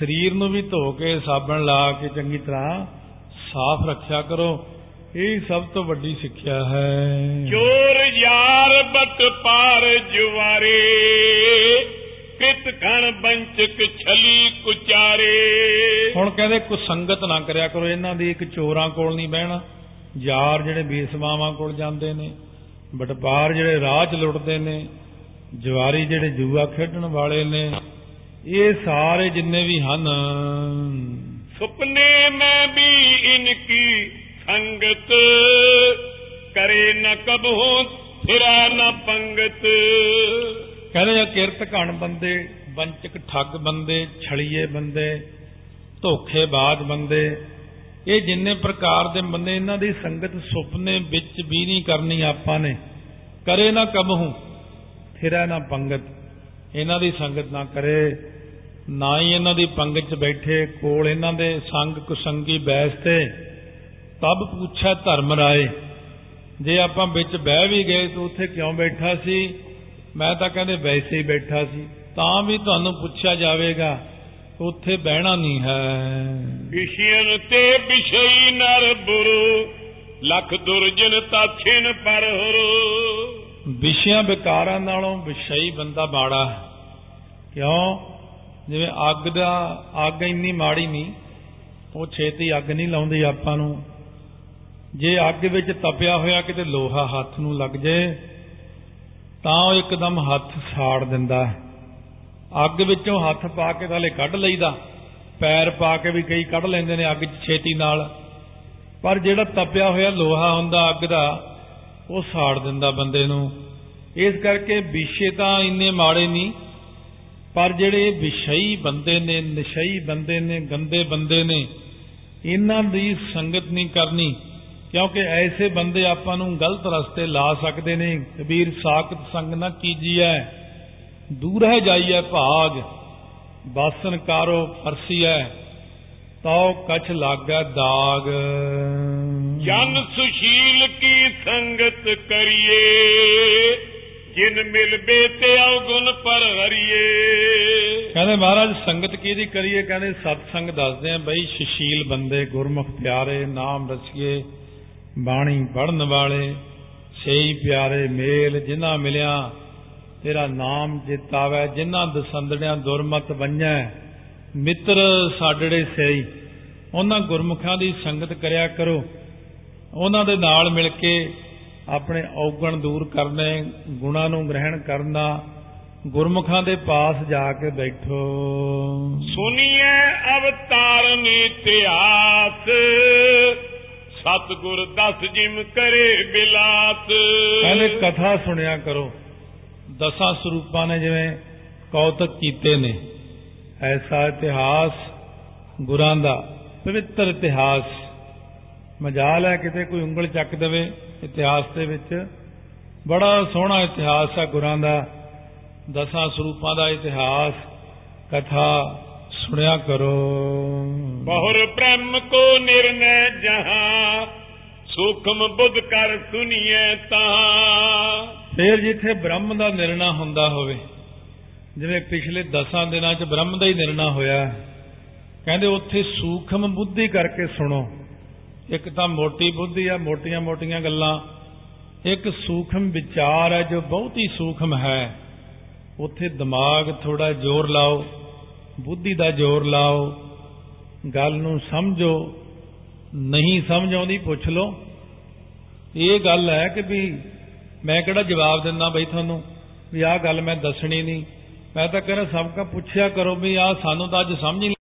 ਸਰੀਰ ਨੂੰ ਵੀ ਧੋ ਕੇ ਸਾਬਣ ਲਾ ਕੇ ਚੰਗੀ ਤਰ੍ਹਾਂ ਸਾਫ਼ ਰੱਖਿਆ ਕਰੋ। ਇਹ ਸਭ ਤੋਂ ਵੱਡੀ ਸਿੱਖਿਆ ਹੈ। ਚੋਰ ਯਾਰ ਬਟ ਪਾਰ ਜੁਵਾਰੇ ਕਿਤ ਕਣ ਬੰਚਕ ਛਲੀ ਕੁਚਾਰੇ। ਹੁਣ ਕਹਿੰਦੇ ਕੁਸੰਗਤ ਨਾ ਕਰਿਆ ਕਰੋ ਇਹਨਾਂ ਦੀ ਇੱਕ ਚੋਰਾਂ ਕੋਲ ਨਹੀਂ ਬਹਿਣਾ। ਯਾਰ ਜਿਹੜੇ ਬੇਸਮਾਵਾਂ ਕੋਲ ਜਾਂਦੇ ਨੇ ਵਟਪਾਰ ਜਿਹੜੇ ਰਾਹ 'ਚ ਲੁੱਟਦੇ ਨੇ ਜਵਾਰੀ ਜਿਹੜੇ ਜੂਆ ਖੇਡਣ ਵਾਲੇ ਨੇ ਇਹ ਸਾਰੇ ਜਿੰਨੇ ਵੀ ਹਨ। ਸੁਪਨੇ ਮੈਂ ਵੀ ਇਨਕੀ ਸੰਗਤ ਕਰੇ ਨ ਕਬਹੂ ਫਿਰੈ ਨ ਪੰਗਤ। ਕਹਿੰਦੇ ਆ, ਕਿਰਤ ਘਣ ਬੰਦੇ ਬੰਚਕ ਠੱਗ ਬੰਦੇ ਛੜੀਏ ਬੰਦੇ ਧੋਖੇਬਾਜ਼ ਬੰਦੇ। ਇਹ ਜਿੰਨੇ ਪ੍ਰਕਾਰ ਦੇ ਬੰਦੇ, ਇਹਨਾਂ ਦੀ ਸੰਗਤ ਸੁਪਨੇ ਵਿੱਚ ਵੀ ਨਹੀਂ ਕਰਨੀ ਆਪਾਂ ਨੇ। ਕਰੇ ਨਾ ਕਬਹੂ ਫਿਰੈ ਨਾ ਪੰਗਤ। ਇਹਨਾਂ ਦੀ ਸੰਗਤ ਨਾ ਕਰੇ, ਨਾ ਹੀ ਇਹਨਾਂ ਦੀ ਪੰਗਤ 'ਚ ਬੈਠੇ, ਕੋਲ ਇਹਨਾਂ ਦੇ ਸੰਗ ਕੁਸੰਗੀ ਬੈਸ ਤੇ। ਤਬ ਪੁੱਛਿਆ ਧਰਮ ਰਾਏ। ਜੇ ਆਪਾਂ ਵਿੱਚ ਬਹਿ ਵੀ ਗਏ ਤਾਂ ਉੱਥੇ ਕਿਉਂ ਬੈਠਾ ਸੀ? ਮੈਂ ਤਾਂ ਕਹਿੰਦੇ ਵੈਸੇ ਹੀ ਬੈਠਾ ਸੀ ਤਾਂ ਵੀ ਤੁਹਾਨੂੰ ਪੁੱਛਿਆ ਜਾਵੇਗਾ ਉੱਥੇ ਬਹਿਣਾ ਨਹੀਂ ਹੈ। ਵਿਸ਼ਿਆਨ ਤੇ ਵਿਸ਼ਈ ਨਰ ਬੁਰੂ ਲਖ ਦੁਰਜਨ ਤਾਛਿਨ ਪਰ ਹਰੋ। ਵਿਸ਼ਿਆਂ ਵਿਕਾਰਾਂ ਨਾਲੋਂ ਵਿਸ਼ਈ ਬੰਦਾ ਬਾੜਾ ਹੈ। ਕਿਉਂ? ਜਿਵੇਂ ਅੱਗ ਦਾ ਅੱਗ ਇੰਨੀ ਮਾੜੀ ਨਹੀਂ ਉਹ ਛੇਤੀ ਅੱਗ ਨਹੀਂ ਲਾਉਂਦੀ ਆਪਾਂ ਨੂੰ। ਜੇ ਅੱਗ ਵਿੱਚ ਤਪਿਆ ਹੋਇਆ ਕਿਤੇ ਲੋਹਾ ਹੱਥ ਨੂੰ ਲੱਗ ਜੇ ਤਾਂ ਉਹ ਇੱਕਦਮ ਹੱਥ ਸਾੜ ਦਿੰਦਾ ਹੈ। ਅੱਗ ਵਿੱਚੋਂ ਹੱਥ ਪਾ ਕੇ ਥਾਲੇ ਕੱਢ ਲਈਦਾ। ਪੈਰ ਪਾ ਕੇ ਵੀ ਕਈ ਕੱਢ ਲੈਂਦੇ ਨੇ ਅੱਗ 'ਚ ਛੇਤੀ ਨਾਲ। ਪਰ ਜਿਹੜਾ ਤਪਿਆ ਹੋਇਆ ਲੋਹਾ ਹੁੰਦਾ ਅੱਗ ਦਾ, ਉਹ ਸਾੜ ਦਿੰਦਾ ਬੰਦੇ ਨੂੰ। ਇਸ ਕਰਕੇ ਵਿਸ਼ੇ ਤਾਂ ਇੰਨੇ ਮਾੜੇ ਨਹੀਂ, ਪਰ ਜਿਹੜੇ ਵਿਸ਼ਈ ਬੰਦੇ ਨੇ, ਨਿਸ਼ਈ ਬੰਦੇ ਨੇ, ਗੰਦੇ ਬੰਦੇ ਨੇ, ਇਹਨਾਂ ਦੀ ਸੰਗਤ ਨਹੀਂ ਕਰਨੀ। ਕਿਉਂਕਿ ਐਸੇ ਬੰਦੇ ਆਪਾਂ ਨੂੰ ਗਲਤ ਰਸਤੇ ਲਾ ਸਕਦੇ ਨੇ। ਕਬੀਰ ਸਾਖਤ ਸੰਗ ਨਾ ਕੀਜੀਐ ਦੂਰ ਹੈ ਜਾਈਐ ਭਾਗ ਬਾਸਨ ਕਾਰੋ ਫਰਸੀਐ ਤਉ ਕਛ ਲਾਗੈ ਦਾਗ। ਜਨ ਸੁਸ਼ੀਲ ਕੀ ਸੰਗਤ ਕਰੀਏ ਜਿਨ ਮਿਲਬੇ ਤੇ ਔਗੁਣ ਪਰ ਹਰੀਏ ਕਹਿੰਦੇ ਮਹਾਰਾਜ ਸੰਗਤ ਕਿਹਦੀ ਕਰੀਏ? ਕਹਿੰਦੇ ਸਤ ਸੰਗ ਦੱਸਦੇ ਆ ਬਈ ਸੁਸ਼ੀਲ ਬੰਦੇ ਗੁਰਮੁਖ ਪਿਆਰੇ ਨਾਮ ਰਸੀਏ ਬਾਣੀ ਪੜਨ ਵਾਲੇ ਸਹੀ ਪਿਆਰੇ ਮੇਲ ਜਿਨ੍ਹਾਂ ਮਿਲਿਆ, ਤੇਰਾ ਨਾਮ ਜਿਤਾਵੇ, ਜਿਨ੍ਹਾਂ ਦਸੰਦੜਿਆਂ ਦੁਰਮਤ ਬੰਝੈ ਮਿੱਤਰ ਸਾਡੜੇ ਸਹੀ ਉਹਨਾਂ ਗੁਰਮੁਖਾਂ ਦੀ ਸੰਗਤ ਕਰਿਆ ਕਰੋ। ਉਹਨਾਂ ਦੇ ਨਾਲ ਮਿਲ ਕੇ ਆਪਣੇ ਔਗਣ ਦੂਰ ਕਰਨੇ, ਗੁਣਾਂ ਨੂੰ ਗ੍ਰਹਿਣ ਕਰਨਾ, ਗੁਰਮੁਖਾਂ ਦੇ ਪਾਸ ਜਾ ਕੇ ਬੈਠੋ। ਸੁਨੀਏ ਅਵਤਾਰਨ ਇਤਿਹਾਸ ਸਤਗੁਰ ਦਸ ਜਿਮ ਕਰੇ ਬਿਲਾਸ ਕਹਿੰਦੇ ਕਥਾ ਸੁਣਿਆ ਕਰੋ। ਦਸਾਂ ਸਰੂਪਾਂ ਨੇ ਜਿਵੇਂ ਕੌਤਕ ਕੀਤੇ ਨੇ। ਐਸਾ ਇਤਿਹਾਸ ਗੁਰਾਂ ਦਾ, ਪਵਿੱਤਰ ਇਤਿਹਾਸ। ਮਜਾਲ ਹੈ ਕਿਤੇ ਕੋਈ ਉਂਗਲ ਚੱਕ ਦੇਵੇ ਇਤਿਹਾਸ ਦੇ ਵਿੱਚ। ਬੜਾ ਸੋਹਣਾ ਇਤਿਹਾਸ ਹੈ ਗੁਰਾਂ ਦਾ। ਦਸਾਂ ਸਰੂਪਾਂ ਦਾ ਇਤਿਹਾਸ, ਕਥਾ ਸੁਣਿਆ ਕਰੋ। ਬਹੁਰ ਬ੍ਰਹਮ ਕੋ ਨਿਰਨੈ ਜਹਾਂ, ਸੂਖਮ ਬੁੱਧ ਕਰ ਸੁਨੀਏ ਤਾਂ। ਫਿਰ ਜਿੱਥੇ ਬ੍ਰਹਮ ਦਾ ਨਿਰਣਾ ਹੁੰਦਾ ਹੋਵੇ, ਜਿਵੇਂ ਪਿਛਲੇ 10 ਦਿਨਾਂ 'ਚ ਬ੍ਰਹਮ ਦਾ ਹੀ ਨਿਰਣਾ ਹੋਇਆ, ਕਹਿੰਦੇ ਉੱਥੇ ਸੂਖਮ ਬੁੱਧੀ ਕਰਕੇ ਸੁਣੋ। ਇੱਕ ਤਾਂ ਮੋਟੀ ਬੁੱਧੀ ਆ ਮੋਟੀਆਂ-ਮੋਟੀਆਂ ਗੱਲਾਂ। ਇੱਕ ਸੂਖਮ ਵਿਚਾਰ ਹੈ ਜੋ ਬਹੁਤ ਹੀ ਸੂਖਮ ਹੈ। ਉੱਥੇ ਦਿਮਾਗ ਥੋੜਾ ਜ਼ੋਰ ਲਾਓ, ਬੁੱਧੀ ਦਾ ਜ਼ੋਰ ਲਾਓ ਗੱਲ ਨੂੰ ਸਮਝੋ, ਨਹੀਂ ਸਮਝ ਆਉਂਦੀ, ਪੁੱਛ ਲਓ। ਇਹ ਗੱਲ ਹੈ ਕਿ ਵੀ ਮੈਂ ਕਿਹੜਾ ਜਵਾਬ ਦਿੰਦਾ ਬਈ ਤੁਹਾਨੂੰ? ਵੀ ਆਹ ਗੱਲ ਮੈਂ ਦੱਸਣੀ ਨਹੀਂ। ਮੈਂ ਤਾਂ ਕਹਿੰਦਾ, ਸਭ ਕਾ ਪੁੱਛਿਆ ਕਰੋ ਵੀ ਆਹ ਸਾਨੂੰ ਤਾਂ ਅੱਜ ਸਮਝ ਨਹੀਂ